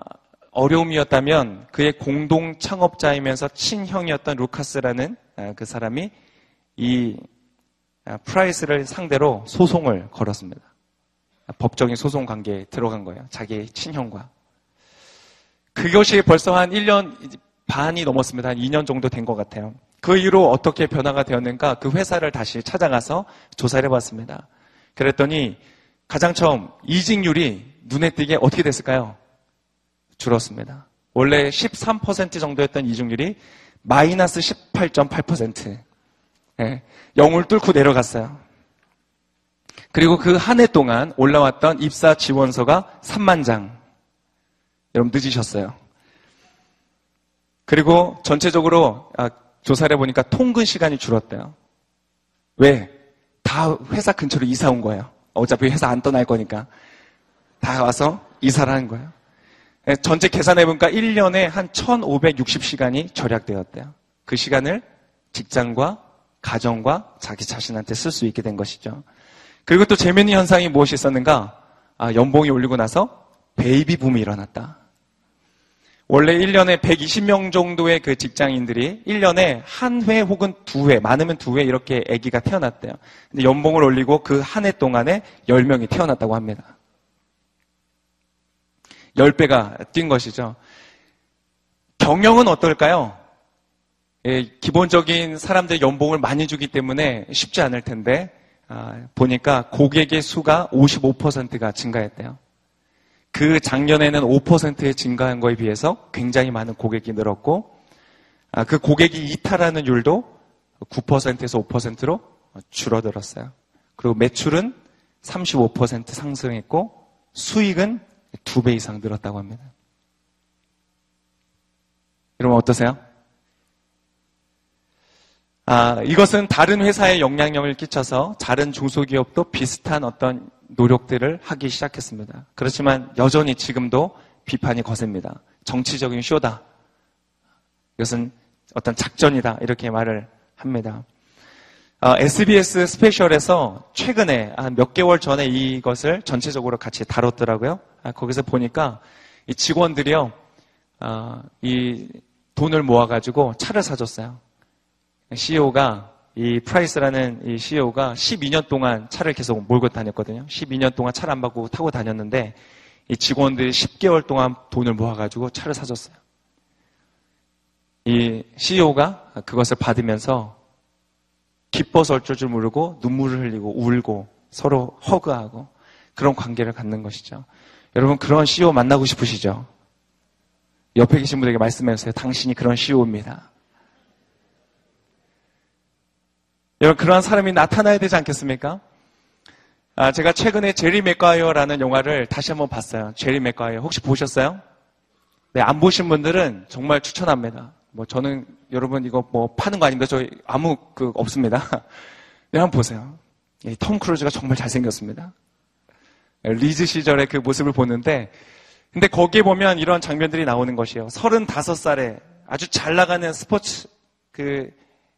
어려움이었다면 그의 공동 창업자이면서 친형이었던 루카스라는 아, 그 사람이 이 아, 프라이스를 상대로 소송을 걸었습니다. 법적인 소송 관계에 들어간 거예요. 자기의 친형과. 그것이 벌써 한 1년 반이 넘었습니다. 한 2년 정도 된 것 같아요. 그 이후로 어떻게 변화가 되었는가 그 회사를 다시 찾아가서 조사를 해봤습니다. 그랬더니 가장 처음 이직률이 눈에 띄게 어떻게 됐을까요? 줄었습니다. 원래 13% 정도였던 이직률이 마이너스 18.8%. 네, 0을 뚫고 내려갔어요. 그리고 그 한 해 동안 올라왔던 입사 지원서가 3만 장. 여러분 늦으셨어요. 그리고 전체적으로 아, 조사를 해보니까 통근 시간이 줄었대요. 왜? 다 회사 근처로 이사 온 거예요. 어차피 회사 안 떠날 거니까. 다 와서 이사를 하는 거예요. 예, 전체 계산해보니까 1년에 한 1560시간이 절약되었대요. 그 시간을 직장과 가정과 자기 자신한테 쓸 수 있게 된 것이죠. 그리고 또 재미있는 현상이 무엇이 있었는가? 아, 연봉이 올리고 나서 베이비 붐이 일어났다. 원래 1년에 120명 정도의 그 직장인들이 1년에 한 회 혹은 두 회, 많으면 두 회 이렇게 아기가 태어났대요. 근데 연봉을 올리고 그 한 해 동안에 10명이 태어났다고 합니다. 10배가 뛴 것이죠. 경영은 어떨까요? 예, 기본적인 사람들 연봉을 많이 주기 때문에 쉽지 않을 텐데 아, 보니까 고객의 수가 55%가 증가했대요. 그 작년에는 5%의 증가한 거에 비해서 굉장히 많은 고객이 늘었고 아, 그 고객이 이탈하는 율도 9%에서 5%로 줄어들었어요. 그리고 매출은 35% 상승했고 수익은 2배 이상 늘었다고 합니다. 여러분 어떠세요? 아, 이것은 다른 회사에 영향력을 끼쳐서 다른 중소기업도 비슷한 어떤 노력들을 하기 시작했습니다. 그렇지만 여전히 지금도 비판이 거셉니다. 정치적인 쇼다. 이것은 어떤 작전이다. 이렇게 말을 합니다. 어, SBS 스페셜에서 최근에 한 몇 개월 전에 이것을 전체적으로 같이 다뤘더라고요. 아, 거기서 보니까 이 직원들이요, 어, 이 돈을 모아가지고 차를 사줬어요. CEO가 이 프라이스라는 이 CEO가 12년 동안 차를 계속 몰고 다녔거든요. 12년 동안 차를 안 바꾸고 타고 다녔는데 이 직원들이 10개월 동안 돈을 모아가지고 차를 사줬어요. 이 CEO가 그것을 받으면서 기뻐서 어쩔 줄 모르고 눈물을 흘리고 울고 서로 허그하고 그런 관계를 갖는 것이죠. 여러분 그런 CEO 만나고 싶으시죠? 옆에 계신 분에게 말씀해 주세요. 당신이 그런 CEO입니다. 여러분 그러한 사람이 나타나야 되지 않겠습니까? 아, 제가 최근에 제리 맥과이어라는 영화를 다시 한번 봤어요. 제리 맥과이어 혹시 보셨어요? 네, 안 보신 분들은 정말 추천합니다. 뭐 저는 여러분 이거 뭐 파는 거 아닙니다. 저 아무 그 없습니다. 네, 한번 보세요. 예, 톰 크루즈가 정말 잘생겼습니다. 예, 리즈 시절의 그 모습을 보는데 근데 거기에 보면 이런 장면들이 나오는 것이에요. 35살에 아주 잘 나가는 스포츠 그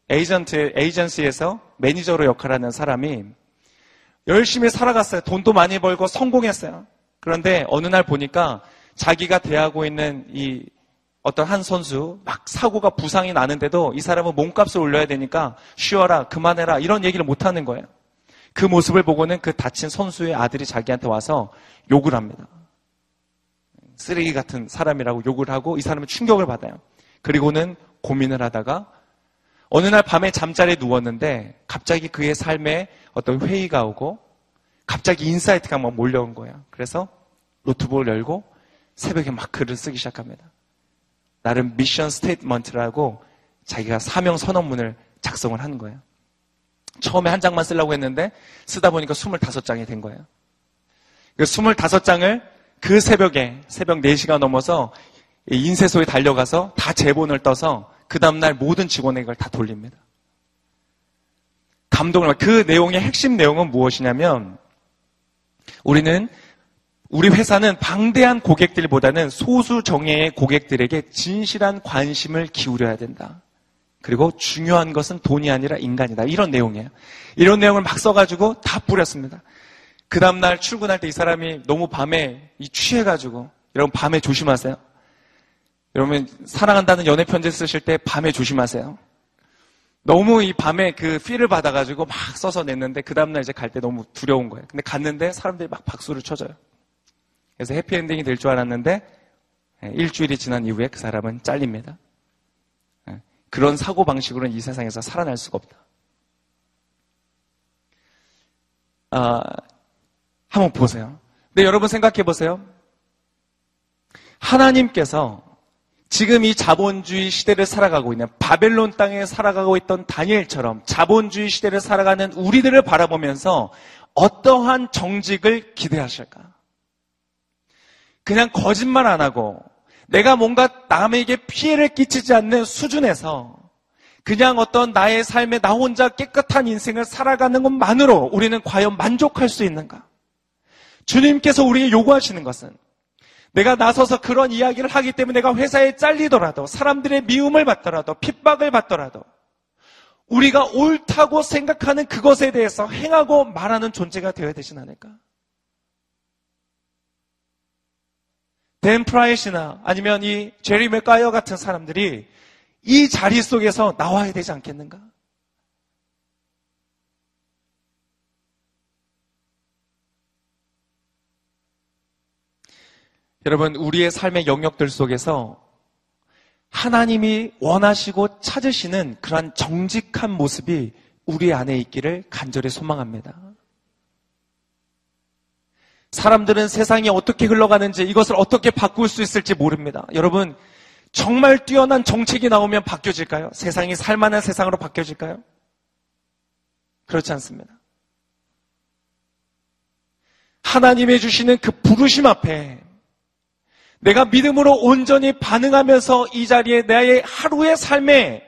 에이전트, 에이전시에서 매니저로 역할하는 사람이 열심히 살아갔어요. 돈도 많이 벌고 성공했어요. 그런데 어느 날 보니까 자기가 대하고 있는 이 어떤 한 선수 막 사고가 부상이 나는데도 이 사람은 몸값을 올려야 되니까 쉬어라, 그만해라 이런 얘기를 못 하는 거예요. 그 모습을 보고는 그 다친 선수의 아들이 자기한테 와서 욕을 합니다. 쓰레기 같은 사람이라고 욕을 하고 이 사람은 충격을 받아요. 그리고는 고민을 하다가 어느 날 밤에 잠자리에 누웠는데 갑자기 그의 삶에 어떤 회의가 오고 갑자기 insight가 막 몰려온 거예요. 그래서 노트북을 열고 새벽에 막 글을 쓰기 시작합니다. 나름 mission statement라고 자기가 사명 선언문을 작성을 하는 거예요. 처음에 한 장만 쓰려고 했는데 쓰다 보니까 25장이 된 거예요. 그 25장을 그 새벽에 새벽 4시가 넘어서 인쇄소에 달려가서 다 제본을 떠서 그 다음날 모든 직원에게 다 돌립니다. 감동을, 그 내용의 핵심 내용은 무엇이냐면, 우리는, 우리 회사는 방대한 고객들보다는 소수 정예의 고객들에게 진실한 관심을 기울여야 된다. 그리고 중요한 것은 돈이 아니라 인간이다. 이런 내용이에요. 이런 내용을 막 써가지고 다 뿌렸습니다. 그 다음날 출근할 때 이 사람이 너무 밤에 취해가지고, 여러분 밤에 조심하세요. 여러분 사랑한다는 연애 편지 쓰실 때 밤에 조심하세요. 너무 이 밤에 그 필을 받아가지고 막 써서 냈는데 그 다음날 이제 갈 때 너무 두려운 거예요. 근데 갔는데 사람들이 막 박수를 쳐줘요. 그래서 해피엔딩이 될 줄 알았는데 예, 일주일이 지난 이후에 그 사람은 잘립니다. 예, 그런 사고방식으로는 이 세상에서 살아날 수가 없다. 아, 한번 보세요. 근데 여러분 생각해 보세요. 하나님께서 지금 이 자본주의 시대를 살아가고 있는 바벨론 땅에 살아가고 있던 다니엘처럼 자본주의 시대를 살아가는 우리들을 바라보면서 어떠한 정직을 기대하실까? 그냥 거짓말 안 하고 내가 뭔가 남에게 피해를 끼치지 않는 수준에서 그냥 어떤 나의 삶에 나 혼자 깨끗한 인생을 살아가는 것만으로 우리는 과연 만족할 수 있는가? 주님께서 우리에게 요구하시는 것은 내가 나서서 그런 이야기를 하기 때문에 내가 회사에 잘리더라도 사람들의 미움을 받더라도 핍박을 받더라도 우리가 옳다고 생각하는 그것에 대해서 행하고 말하는 존재가 되어야 되진 않을까? 댄 프라이시나 아니면 이 제리 맥가이어 같은 사람들이 이 자리 속에서 나와야 되지 않겠는가? 여러분, 우리의 삶의 영역들 속에서 하나님이 원하시고 찾으시는 그러한 정직한 모습이 우리 안에 있기를 간절히 소망합니다. 사람들은 세상이 어떻게 흘러가는지 이것을 어떻게 바꿀 수 있을지 모릅니다. 여러분, 정말 뛰어난 정책이 나오면 바뀌어질까요? 세상이 살만한 세상으로 바뀌어질까요? 그렇지 않습니다. 하나님의 주시는 그 부르심 앞에 내가 믿음으로 온전히 반응하면서 이 자리에 나의 하루의 삶에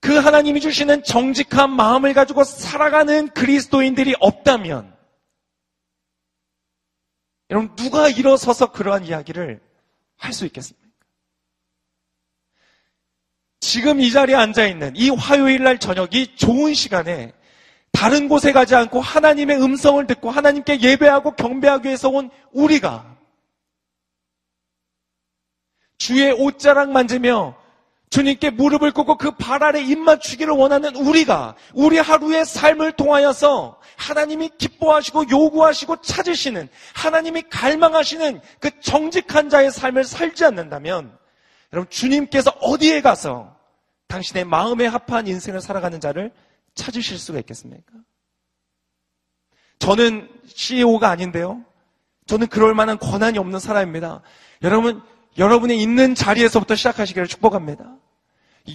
그 하나님이 주시는 정직한 마음을 가지고 살아가는 그리스도인들이 없다면 여러분 누가 일어서서 그러한 이야기를 할 수 있겠습니까? 지금 이 자리에 앉아 있는 이 화요일 날 저녁이 좋은 시간에 다른 곳에 가지 않고 하나님의 음성을 듣고 하나님께 예배하고 경배하기 위해서 온 우리가 주의 옷자락 만지며 주님께 무릎을 꿇고 그 발 아래 입 맞추기를 원하는 우리가 우리 하루의 삶을 통하여서 하나님이 기뻐하시고 요구하시고 찾으시는 하나님이 갈망하시는 그 정직한 자의 삶을 살지 않는다면 여러분 주님께서 어디에 가서 당신의 마음에 합한 인생을 살아가는 자를 찾으실 수가 있겠습니까? 저는 CEO가 아닌데요. 저는 그럴 만한 권한이 없는 사람입니다. 여러분 여러분이 있는 자리에서부터 시작하시기를 축복합니다.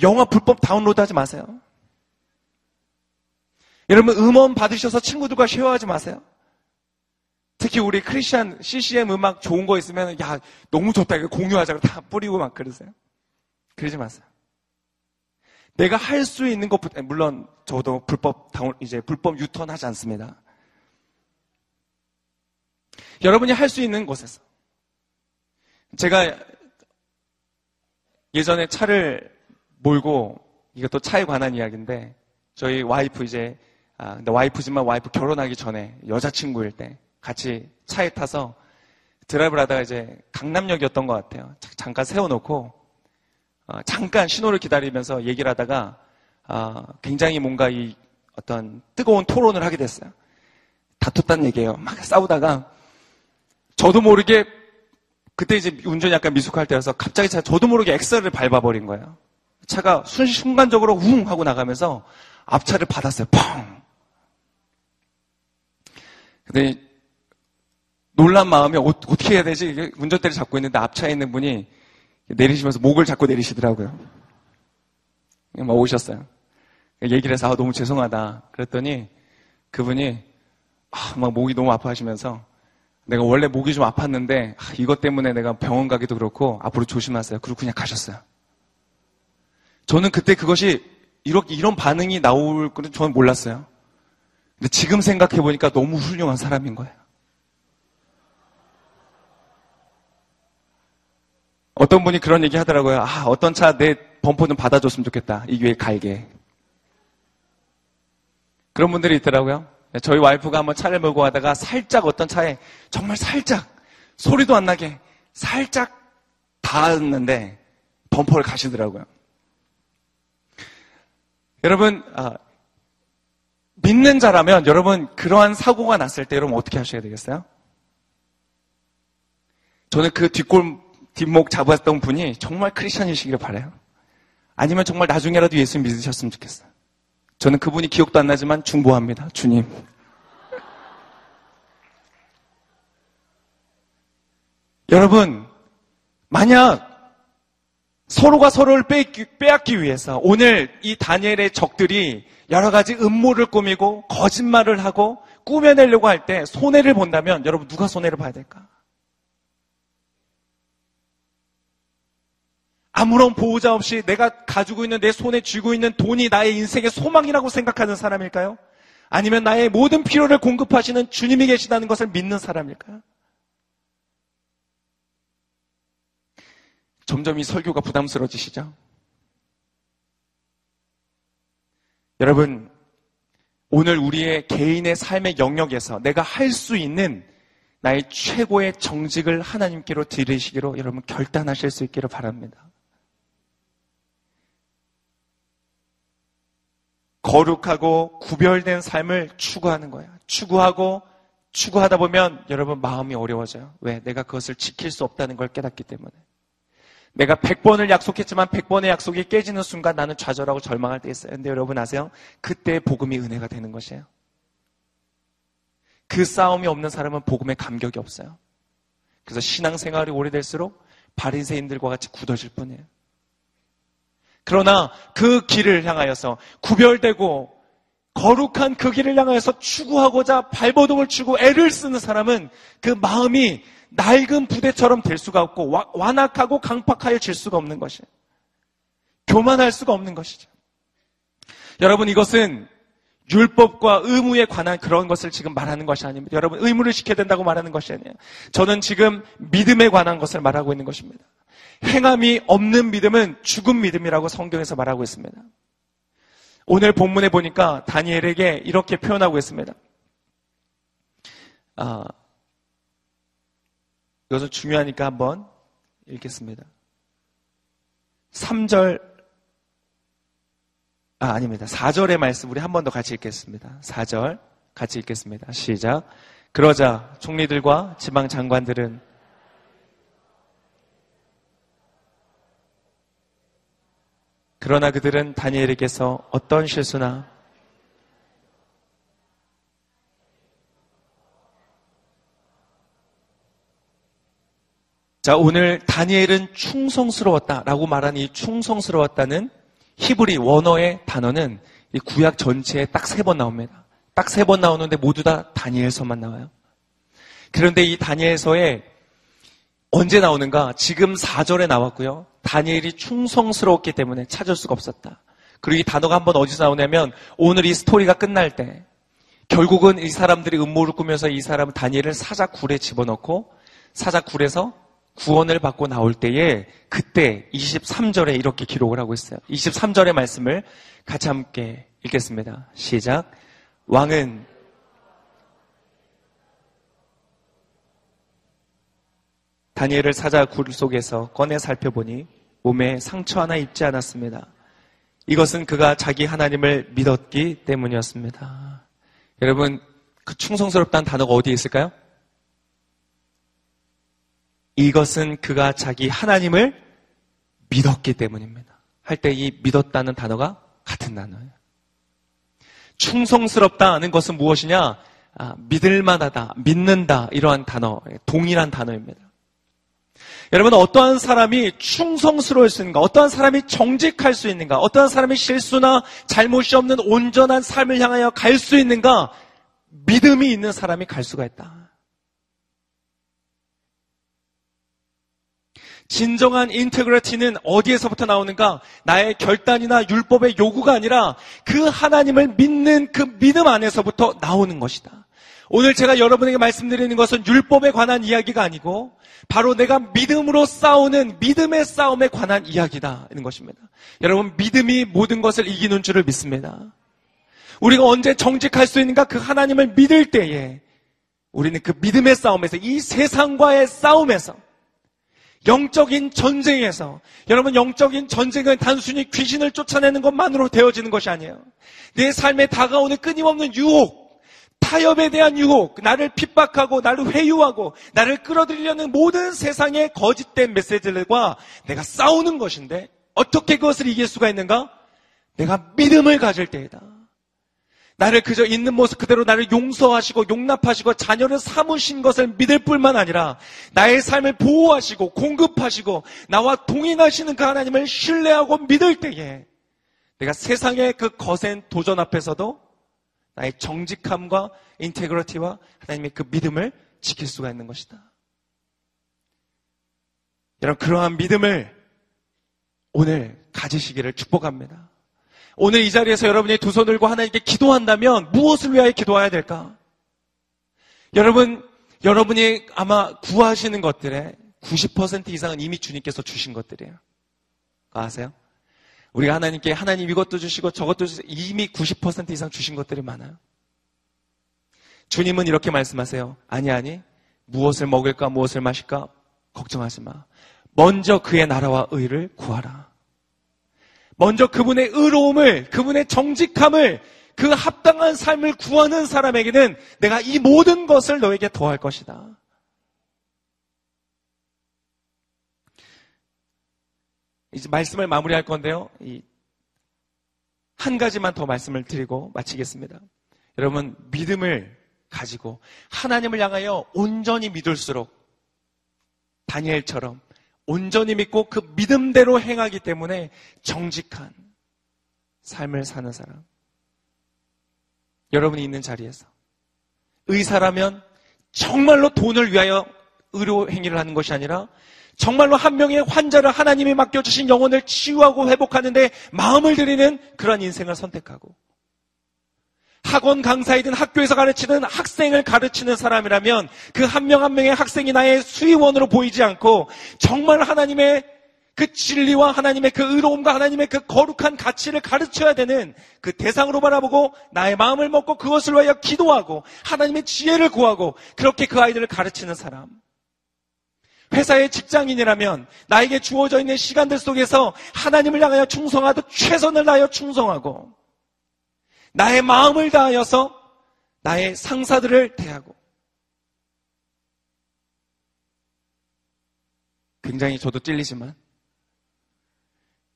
영화 불법 다운로드 하지 마세요. 여러분 음원 받으셔서 친구들과 쉐어하지 마세요. 특히 우리 크리스천 CCM 음악 좋은 거 있으면 야 너무 좋다 이거 공유하자고 다 뿌리고 막 그러세요. 그러지 마세요. 내가 할 수 있는 것부터 물론 저도 불법 다운 이제 불법 유턴 하지 않습니다. 여러분이 할 수 있는 곳에서 제가 예전에 차를 몰고 이것도 차에 관한 이야기인데 저희 와이프 이제 아 근데 와이프지만 와이프 결혼하기 전에 여자친구일 때 같이 차에 타서 드라이브를 하다가 이제 강남역이었던 것 같아요. 잠깐 세워놓고 어, 잠깐 신호를 기다리면서 얘기를 하다가 어, 굉장히 뭔가 이 어떤 뜨거운 토론을 하게 됐어요. 다퉜다는 얘기예요. 막 싸우다가 저도 모르게 그때 이제 운전이 약간 미숙할 때여서 갑자기 차 저도 모르게 엑셀을 밟아버린 거예요. 차가 순, 순간적으로 웅 하고 나가면서 앞차를 받았어요. 펑! 근데 놀란 마음에 어, 떻게 해야 되지? 운전대를 잡고 있는데 앞차에 있는 분이 내리시면서 목을 잡고 내리시더라고요. 막 오셨어요. 얘기를 해서 아, 너무 죄송하다. 그랬더니 그분이 아, 막 목이 너무 아파하시면서 내가 원래 목이 좀 아팠는데 아, 이것 때문에 내가 병원 가기도 그렇고 앞으로 조심하세요. 그리고 그냥 가셨어요. 저는 그때 그것이 이렇게 이런 반응이 나올 거는 저는 몰랐어요. 근데 지금 생각해 보니까 너무 훌륭한 사람인 거예요. 어떤 분이 그런 얘기 하더라고요. 아, 어떤 차 내 범퍼 좀 받아줬으면 좋겠다. 이 위에 갈게. 그런 분들이 있더라고요. 저희 와이프가 한번 차를 몰고 가다가 살짝 어떤 차에 정말 살짝 소리도 안 나게 살짝 닿았는데 범퍼를 가시더라고요. 여러분, 아, 믿는 자라면 여러분 그러한 사고가 났을 때 여러분 어떻게 하셔야 되겠어요? 저는 그 뒷골 뒷목 잡았던 분이 정말 크리스천이시기를 바래요. 아니면 정말 나중에라도 예수 믿으셨으면 좋겠어요. 저는 그분이 기억도 안 나지만 중보합니다. 주님. 여러분, 만약 서로가 서로를 빼앗기 위해서 오늘 이 다니엘의 적들이 여러 가지 음모를 꾸미고 거짓말을 하고 꾸며내려고 할 때 손해를 본다면 여러분 누가 손해를 봐야 될까? 아무런 보호자 없이 내가 가지고 있는 내 손에 쥐고 있는 돈이 나의 인생의 소망이라고 생각하는 사람일까요? 아니면 나의 모든 필요를 공급하시는 주님이 계시다는 것을 믿는 사람일까요? 점점 이 설교가 부담스러워지시죠? 여러분, 오늘 우리의 개인의 삶의 영역에서 내가 할 수 있는 나의 최고의 정직을 하나님께로 드리시기로 여러분 결단하실 수 있기를 바랍니다. 거룩하고 구별된 삶을 추구하는 거야. 추구하고 추구하다 보면 여러분 마음이 어려워져요. 왜? 내가 그것을 지킬 수 없다는 걸 깨닫기 때문에. 내가 100번을 약속했지만 100번의 약속이 깨지는 순간 나는 좌절하고 절망할 때 있어요. 근데 여러분 아세요? 그때 복음이 은혜가 되는 것이에요. 그 싸움이 없는 사람은 복음에 감격이 없어요. 그래서 신앙생활이 오래될수록 바리새인들과 같이 굳어질 뿐이에요. 그러나 그 길을 향하여서 구별되고 거룩한 그 길을 향하여서 추구하고자 발버둥을 치고 애를 쓰는 사람은 그 마음이 낡은 부대처럼 될 수가 없고 완악하고 강팍하여질 수가 없는 것이에요. 교만할 수가 없는 것이죠. 여러분 이것은 율법과 의무에 관한 그런 것을 지금 말하는 것이 아닙니다. 여러분 의무를 지켜야 된다고 말하는 것이 아니에요. 저는 지금 믿음에 관한 것을 말하고 있는 것입니다. 행함이 없는 믿음은 죽은 믿음이라고 성경에서 말하고 있습니다. 오늘 본문에 보니까 다니엘에게 이렇게 표현하고 있습니다. 아, 이것은 중요하니까 한번 읽겠습니다. 3절, 아, 아닙니다. 4절의 말씀 우리 한 번 더 같이 읽겠습니다. 4절 같이 읽겠습니다. 시작. 그러자 총리들과 지방 장관들은 그러나 그들은 다니엘에게서 어떤 실수나 자, 오늘 다니엘은 충성스러웠다라고 말한 이 충성스러웠다는 히브리 원어의 단어는 이 구약 전체에 딱 세 번 나옵니다. 딱 세 번 나오는데 모두 다 다니엘서만 나와요. 그런데 이 다니엘서에 언제 나오는가? 지금 4절에 나왔고요. 다니엘이 충성스러웠기 때문에 찾을 수가 없었다. 그리고 이 단어가 한번 어디서 나오냐면 오늘 이 스토리가 끝날 때 결국은 이 사람들이 음모를 꾸면서 이 사람은 다니엘을 사자 굴에 집어넣고 사자 굴에서 구원을 받고 나올 때에 그때 23절에 이렇게 기록을 하고 있어요. 23절의 말씀을 같이 함께 읽겠습니다. 시작. 왕은 다니엘을 사자 굴 속에서 꺼내 살펴보니 몸에 상처 하나 입지 않았습니다. 이것은 그가 자기 하나님을 믿었기 때문이었습니다. 여러분, 그 충성스럽다는 단어가 어디에 있을까요? 이것은 그가 자기 하나님을 믿었기 때문입니다. 할 때 이 믿었다는 단어가 같은 단어예요. 충성스럽다는 것은 무엇이냐? 아, 믿을만하다, 믿는다, 이러한 단어, 동일한 단어입니다. 여러분 어떠한 사람이 충성스러울 수 있는가? 어떠한 사람이 정직할 수 있는가? 어떠한 사람이 실수나 잘못이 없는 온전한 삶을 향하여 갈 수 있는가? 믿음이 있는 사람이 갈 수가 있다. 진정한 인테그리티는 어디에서부터 나오는가? 나의 결단이나 율법의 요구가 아니라 그 하나님을 믿는 그 믿음 안에서부터 나오는 것이다. 오늘 제가 여러분에게 말씀드리는 것은 율법에 관한 이야기가 아니고 바로 내가 믿음으로 싸우는 믿음의 싸움에 관한 이야기다는 것입니다. 여러분 믿음이 모든 것을 이기는 줄을 믿습니다. 우리가 언제 정직할 수 있는가 그 하나님을 믿을 때에 우리는 그 믿음의 싸움에서 이 세상과의 싸움에서 영적인 전쟁에서 여러분 영적인 전쟁은 단순히 귀신을 쫓아내는 것만으로 되어지는 것이 아니에요. 내 삶에 다가오는 끊임없는 유혹, 타협에 대한 유혹, 나를 핍박하고 나를 회유하고 나를 끌어들이려는 모든 세상의 거짓된 메시지들과 내가 싸우는 것인데 어떻게 그것을 이길 수가 있는가? 내가 믿음을 가질 때이다. 나를 그저 있는 모습 그대로 나를 용서하시고 용납하시고 자녀를 삼으신 것을 믿을 뿐만 아니라 나의 삶을 보호하시고 공급하시고 나와 동행하시는 그 하나님을 신뢰하고 믿을 때에 내가 세상의 그 거센 도전 앞에서도 나의 정직함과 인테그러티와 하나님의 그 믿음을 지킬 수가 있는 것이다. 여러분 그러한 믿음을 오늘 가지시기를 축복합니다. 오늘 이 자리에서 여러분이 두 손을 들고 하나님께 기도한다면 무엇을 위하여 기도해야 될까? 여러분, 여러분이 아마 구하시는 것들의 90% 이상은 이미 주님께서 주신 것들이에요. 아세요? 우리가 하나님께 하나님 이것도 주시고 저것도 주시고 이미 90% 이상 주신 것들이 많아요. 주님은 이렇게 말씀하세요. 아니, 아니. 무엇을 먹을까, 무엇을 마실까? 걱정하지 마. 먼저 그의 나라와 의를 구하라. 먼저 그분의 의로움을, 그분의 정직함을, 그 합당한 삶을 구하는 사람에게는 내가 이 모든 것을 너에게 더할 것이다. 이제 말씀을 마무리할 건데요. 한 가지만 더 말씀을 드리고 마치겠습니다. 여러분, 믿음을 가지고 하나님을 향하여 온전히 믿을수록 다니엘처럼 온전히 믿고 그 믿음대로 행하기 때문에 정직한 삶을 사는 사람. 여러분이 있는 자리에서 의사라면 정말로 돈을 위하여 의료 행위를 하는 것이 아니라 정말로 한 명의 환자를 하나님이 맡겨주신 영혼을 치유하고 회복하는데 마음을 들이는 그런 인생을 선택하고 학원 강사이든 학교에서 가르치는 학생을 가르치는 사람이라면 그 한명한 명의 학생이 나의 수의원으로 보이지 않고 정말 하나님의 그 진리와 하나님의 그 의로움과 하나님의 그 거룩한 가치를 가르쳐야 되는 그 대상으로 바라보고 나의 마음을 먹고 그것을 위하여 기도하고 하나님의 지혜를 구하고 그렇게 그 아이들을 가르치는 사람. 회사의 직장인이라면 나에게 주어져 있는 시간들 속에서 하나님을 향하여 충성하듯 최선을 다하여 충성하고 나의 마음을 다하여서 나의 상사들을 대하고 굉장히 저도 찔리지만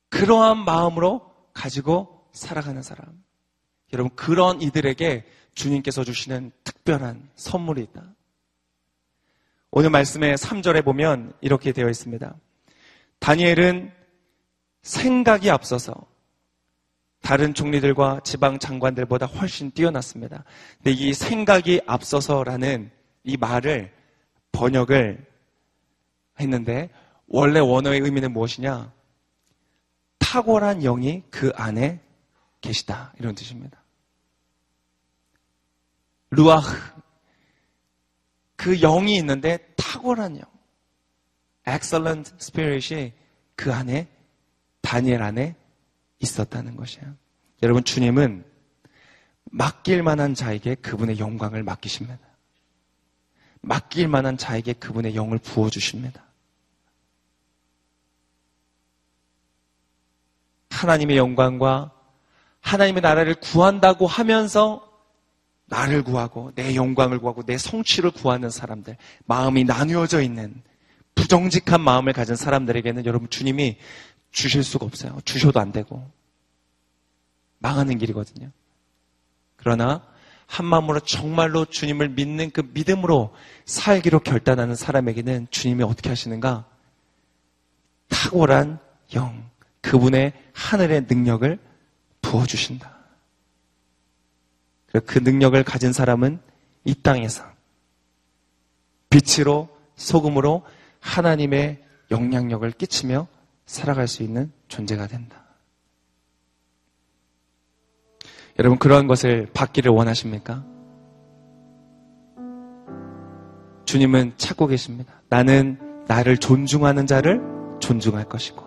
그러한 마음으로 가지고 살아가는 사람. 여러분, 그런 이들에게 주님께서 주시는 특별한 선물이 있다. 오늘 말씀의 3절에 보면 이렇게 되어 있습니다. 다니엘은 생각이 앞서서 다른 총리들과 지방 장관들보다 훨씬 뛰어났습니다. 근데 이 생각이 앞서서라는 이 말을 번역을 했는데 원래 원어의 의미는 무엇이냐? 탁월한 영이 그 안에 계시다. 이런 뜻입니다. 루아흐. 그 영이 있는데 탁월한 영. excellent spirit이 그 안에 다니엘 안에 있었다는 것이에요. 여러분, 주님은 맡길 만한 자에게 그분의 영광을 맡기십니다. 맡길 만한 자에게 그분의 영을 부어 주십니다. 하나님의 영광과 하나님의 나라를 구한다고 하면서 나를 구하고 내 영광을 구하고 내 성취를 구하는 사람들, 마음이 나누어져 있는 부정직한 마음을 가진 사람들에게는 여러분 주님이 주실 수가 없어요. 주셔도 안 되고. 망하는 길이거든요. 그러나 한 마음으로 정말로 주님을 믿는 그 믿음으로 살기로 결단하는 사람에게는 주님이 어떻게 하시는가? 탁월한 영, 그분의 하늘의 능력을 부어주신다. 그 능력을 가진 사람은 이 땅에서 빛으로 소금으로 하나님의 영향력을 끼치며 살아갈 수 있는 존재가 된다. 여러분, 그러한 것을 받기를 원하십니까? 주님은 찾고 계십니다. 나는 나를 존중하는 자를 존중할 것이고,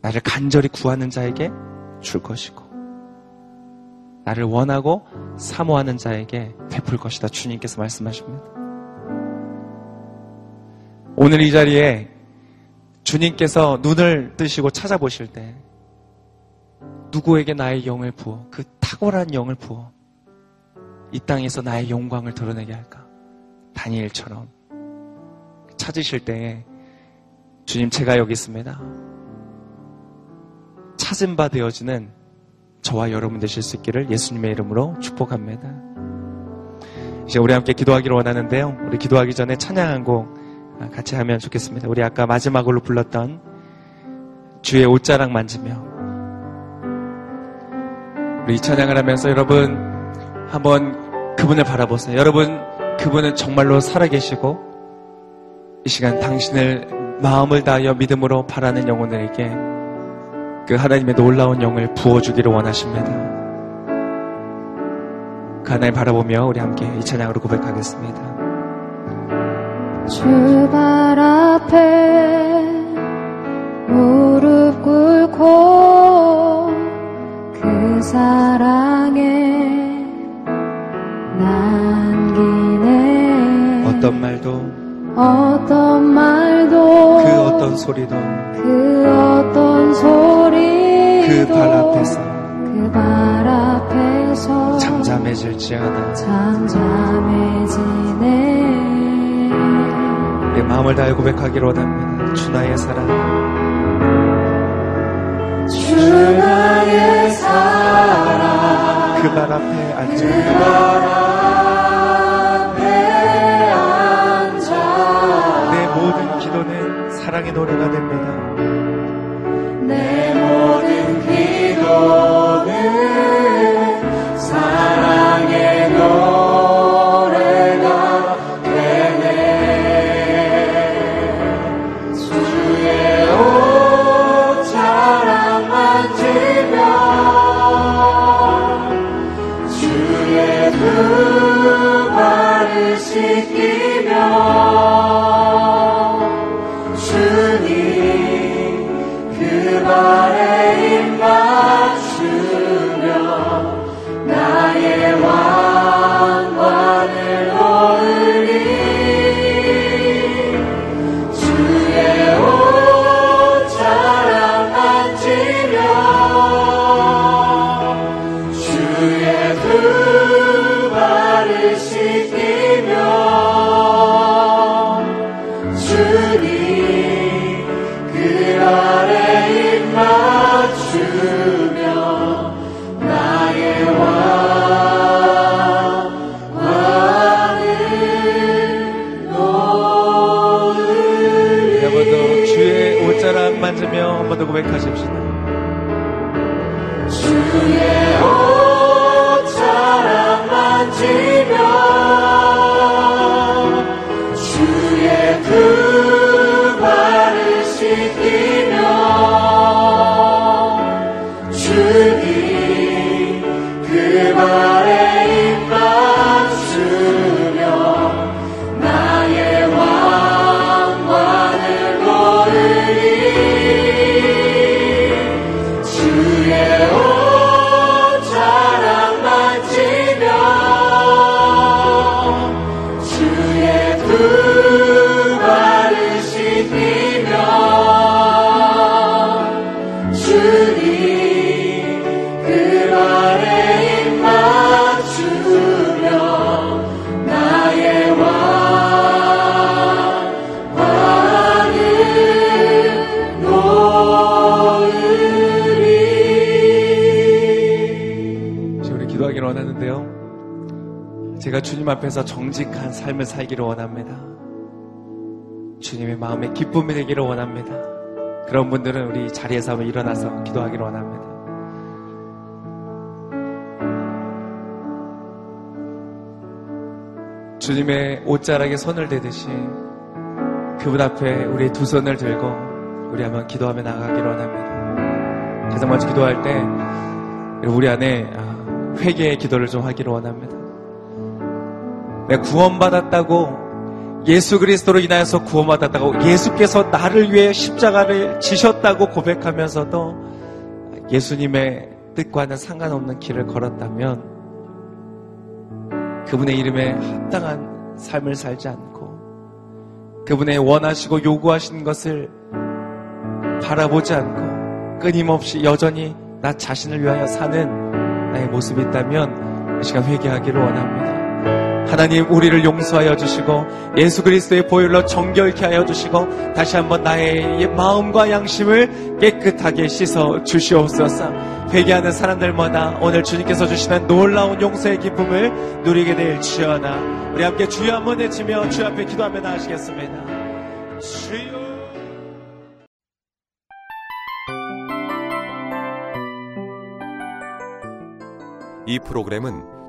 나를 간절히 구하는 자에게 줄 것이고, 나를 원하고 사모하는 자에게 베풀 것이다. 주님께서 말씀하십니다. 오늘 이 자리에 주님께서 눈을 뜨시고 찾아보실 때 누구에게 나의 영을 부어 그 탁월한 영을 부어 이 땅에서 나의 영광을 드러내게 할까? 다니엘처럼 찾으실 때에 주님 제가 여기 있습니다. 찾은 바 되어지는 저와 여러분 되실 수 있기를 예수님의 이름으로 축복합니다. 이제 우리 함께 기도하기를 원하는데요. 우리 기도하기 전에 찬양 한 곡 같이 하면 좋겠습니다. 우리 아까 마지막으로 불렀던 주의 옷자락 만지며 우리 이 찬양을 하면서 여러분 한번 그분을 바라보세요. 여러분 그분은 정말로 살아계시고 이 시간 당신을 마음을 다하여 믿음으로 바라는 영혼들에게 그 하나님의 놀라운 영을 부어주기를 원하십니다. 그 하나님 바라보며 우리 함께 이 찬양으로 고백하겠습니다. 주발 앞에 무릎 꿇고 그 사랑에 남기네 어떤 말도 어떤 말도 그 어떤 소리도 그 어떤 소리도 그발 앞에서 그발 앞에서 잠잠해질지 않아. 잠잠해지네. 내 마음을 다해 고백하기로 원합니다. 주 나의 사랑. 주 나의 사랑. 그 발 앞에 앉아. 앞에 앉아. 내 모든 기도는 사랑의 노래가 됩니다. 앞에서 정직한 삶을 살기를 원합니다. 주님의 마음에 기쁨이 되기를 원합니다. 그런 분들은 우리 자리에서 한번 일어나서 기도하기를 원합니다. 주님의 옷자락에 손을 대듯이 그분 앞에 우리 두 손을 들고 우리 한번 기도하며 나가기를 원합니다. 가장 먼저 기도할 때 우리 안에 아, 회개의 기도를 좀 하기를 원합니다. 내가 구원받았다고 예수 그리스도로 인하여서 구원받았다고 예수께서 나를 위해 십자가를 지셨다고 고백하면서도 예수님의 뜻과는 상관없는 길을 걸었다면 그분의 이름에 합당한 삶을 살지 않고 그분의 원하시고 요구하시는 것을 바라보지 않고 끊임없이 여전히 나 자신을 위하여 사는 나의 모습이 있다면 이 시간 회개하기를 원합니다. 하나님 우리를 용서하여 주시고 예수 그리스도의 보혈로 정결케 하여 주시고 다시 한번 나의 마음과 양심을 깨끗하게 씻어 주시옵소서. 회개하는 사람들마다 오늘 주님께서 주시는 놀라운 용서의 기쁨을 누리게 될 주여나 우리 함께 주여 한번 외치며 주 앞에 기도하며 나아가시겠습니다. 주여 이 프로그램은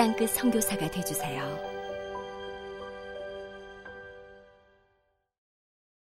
땅끝 성교사가 되주세요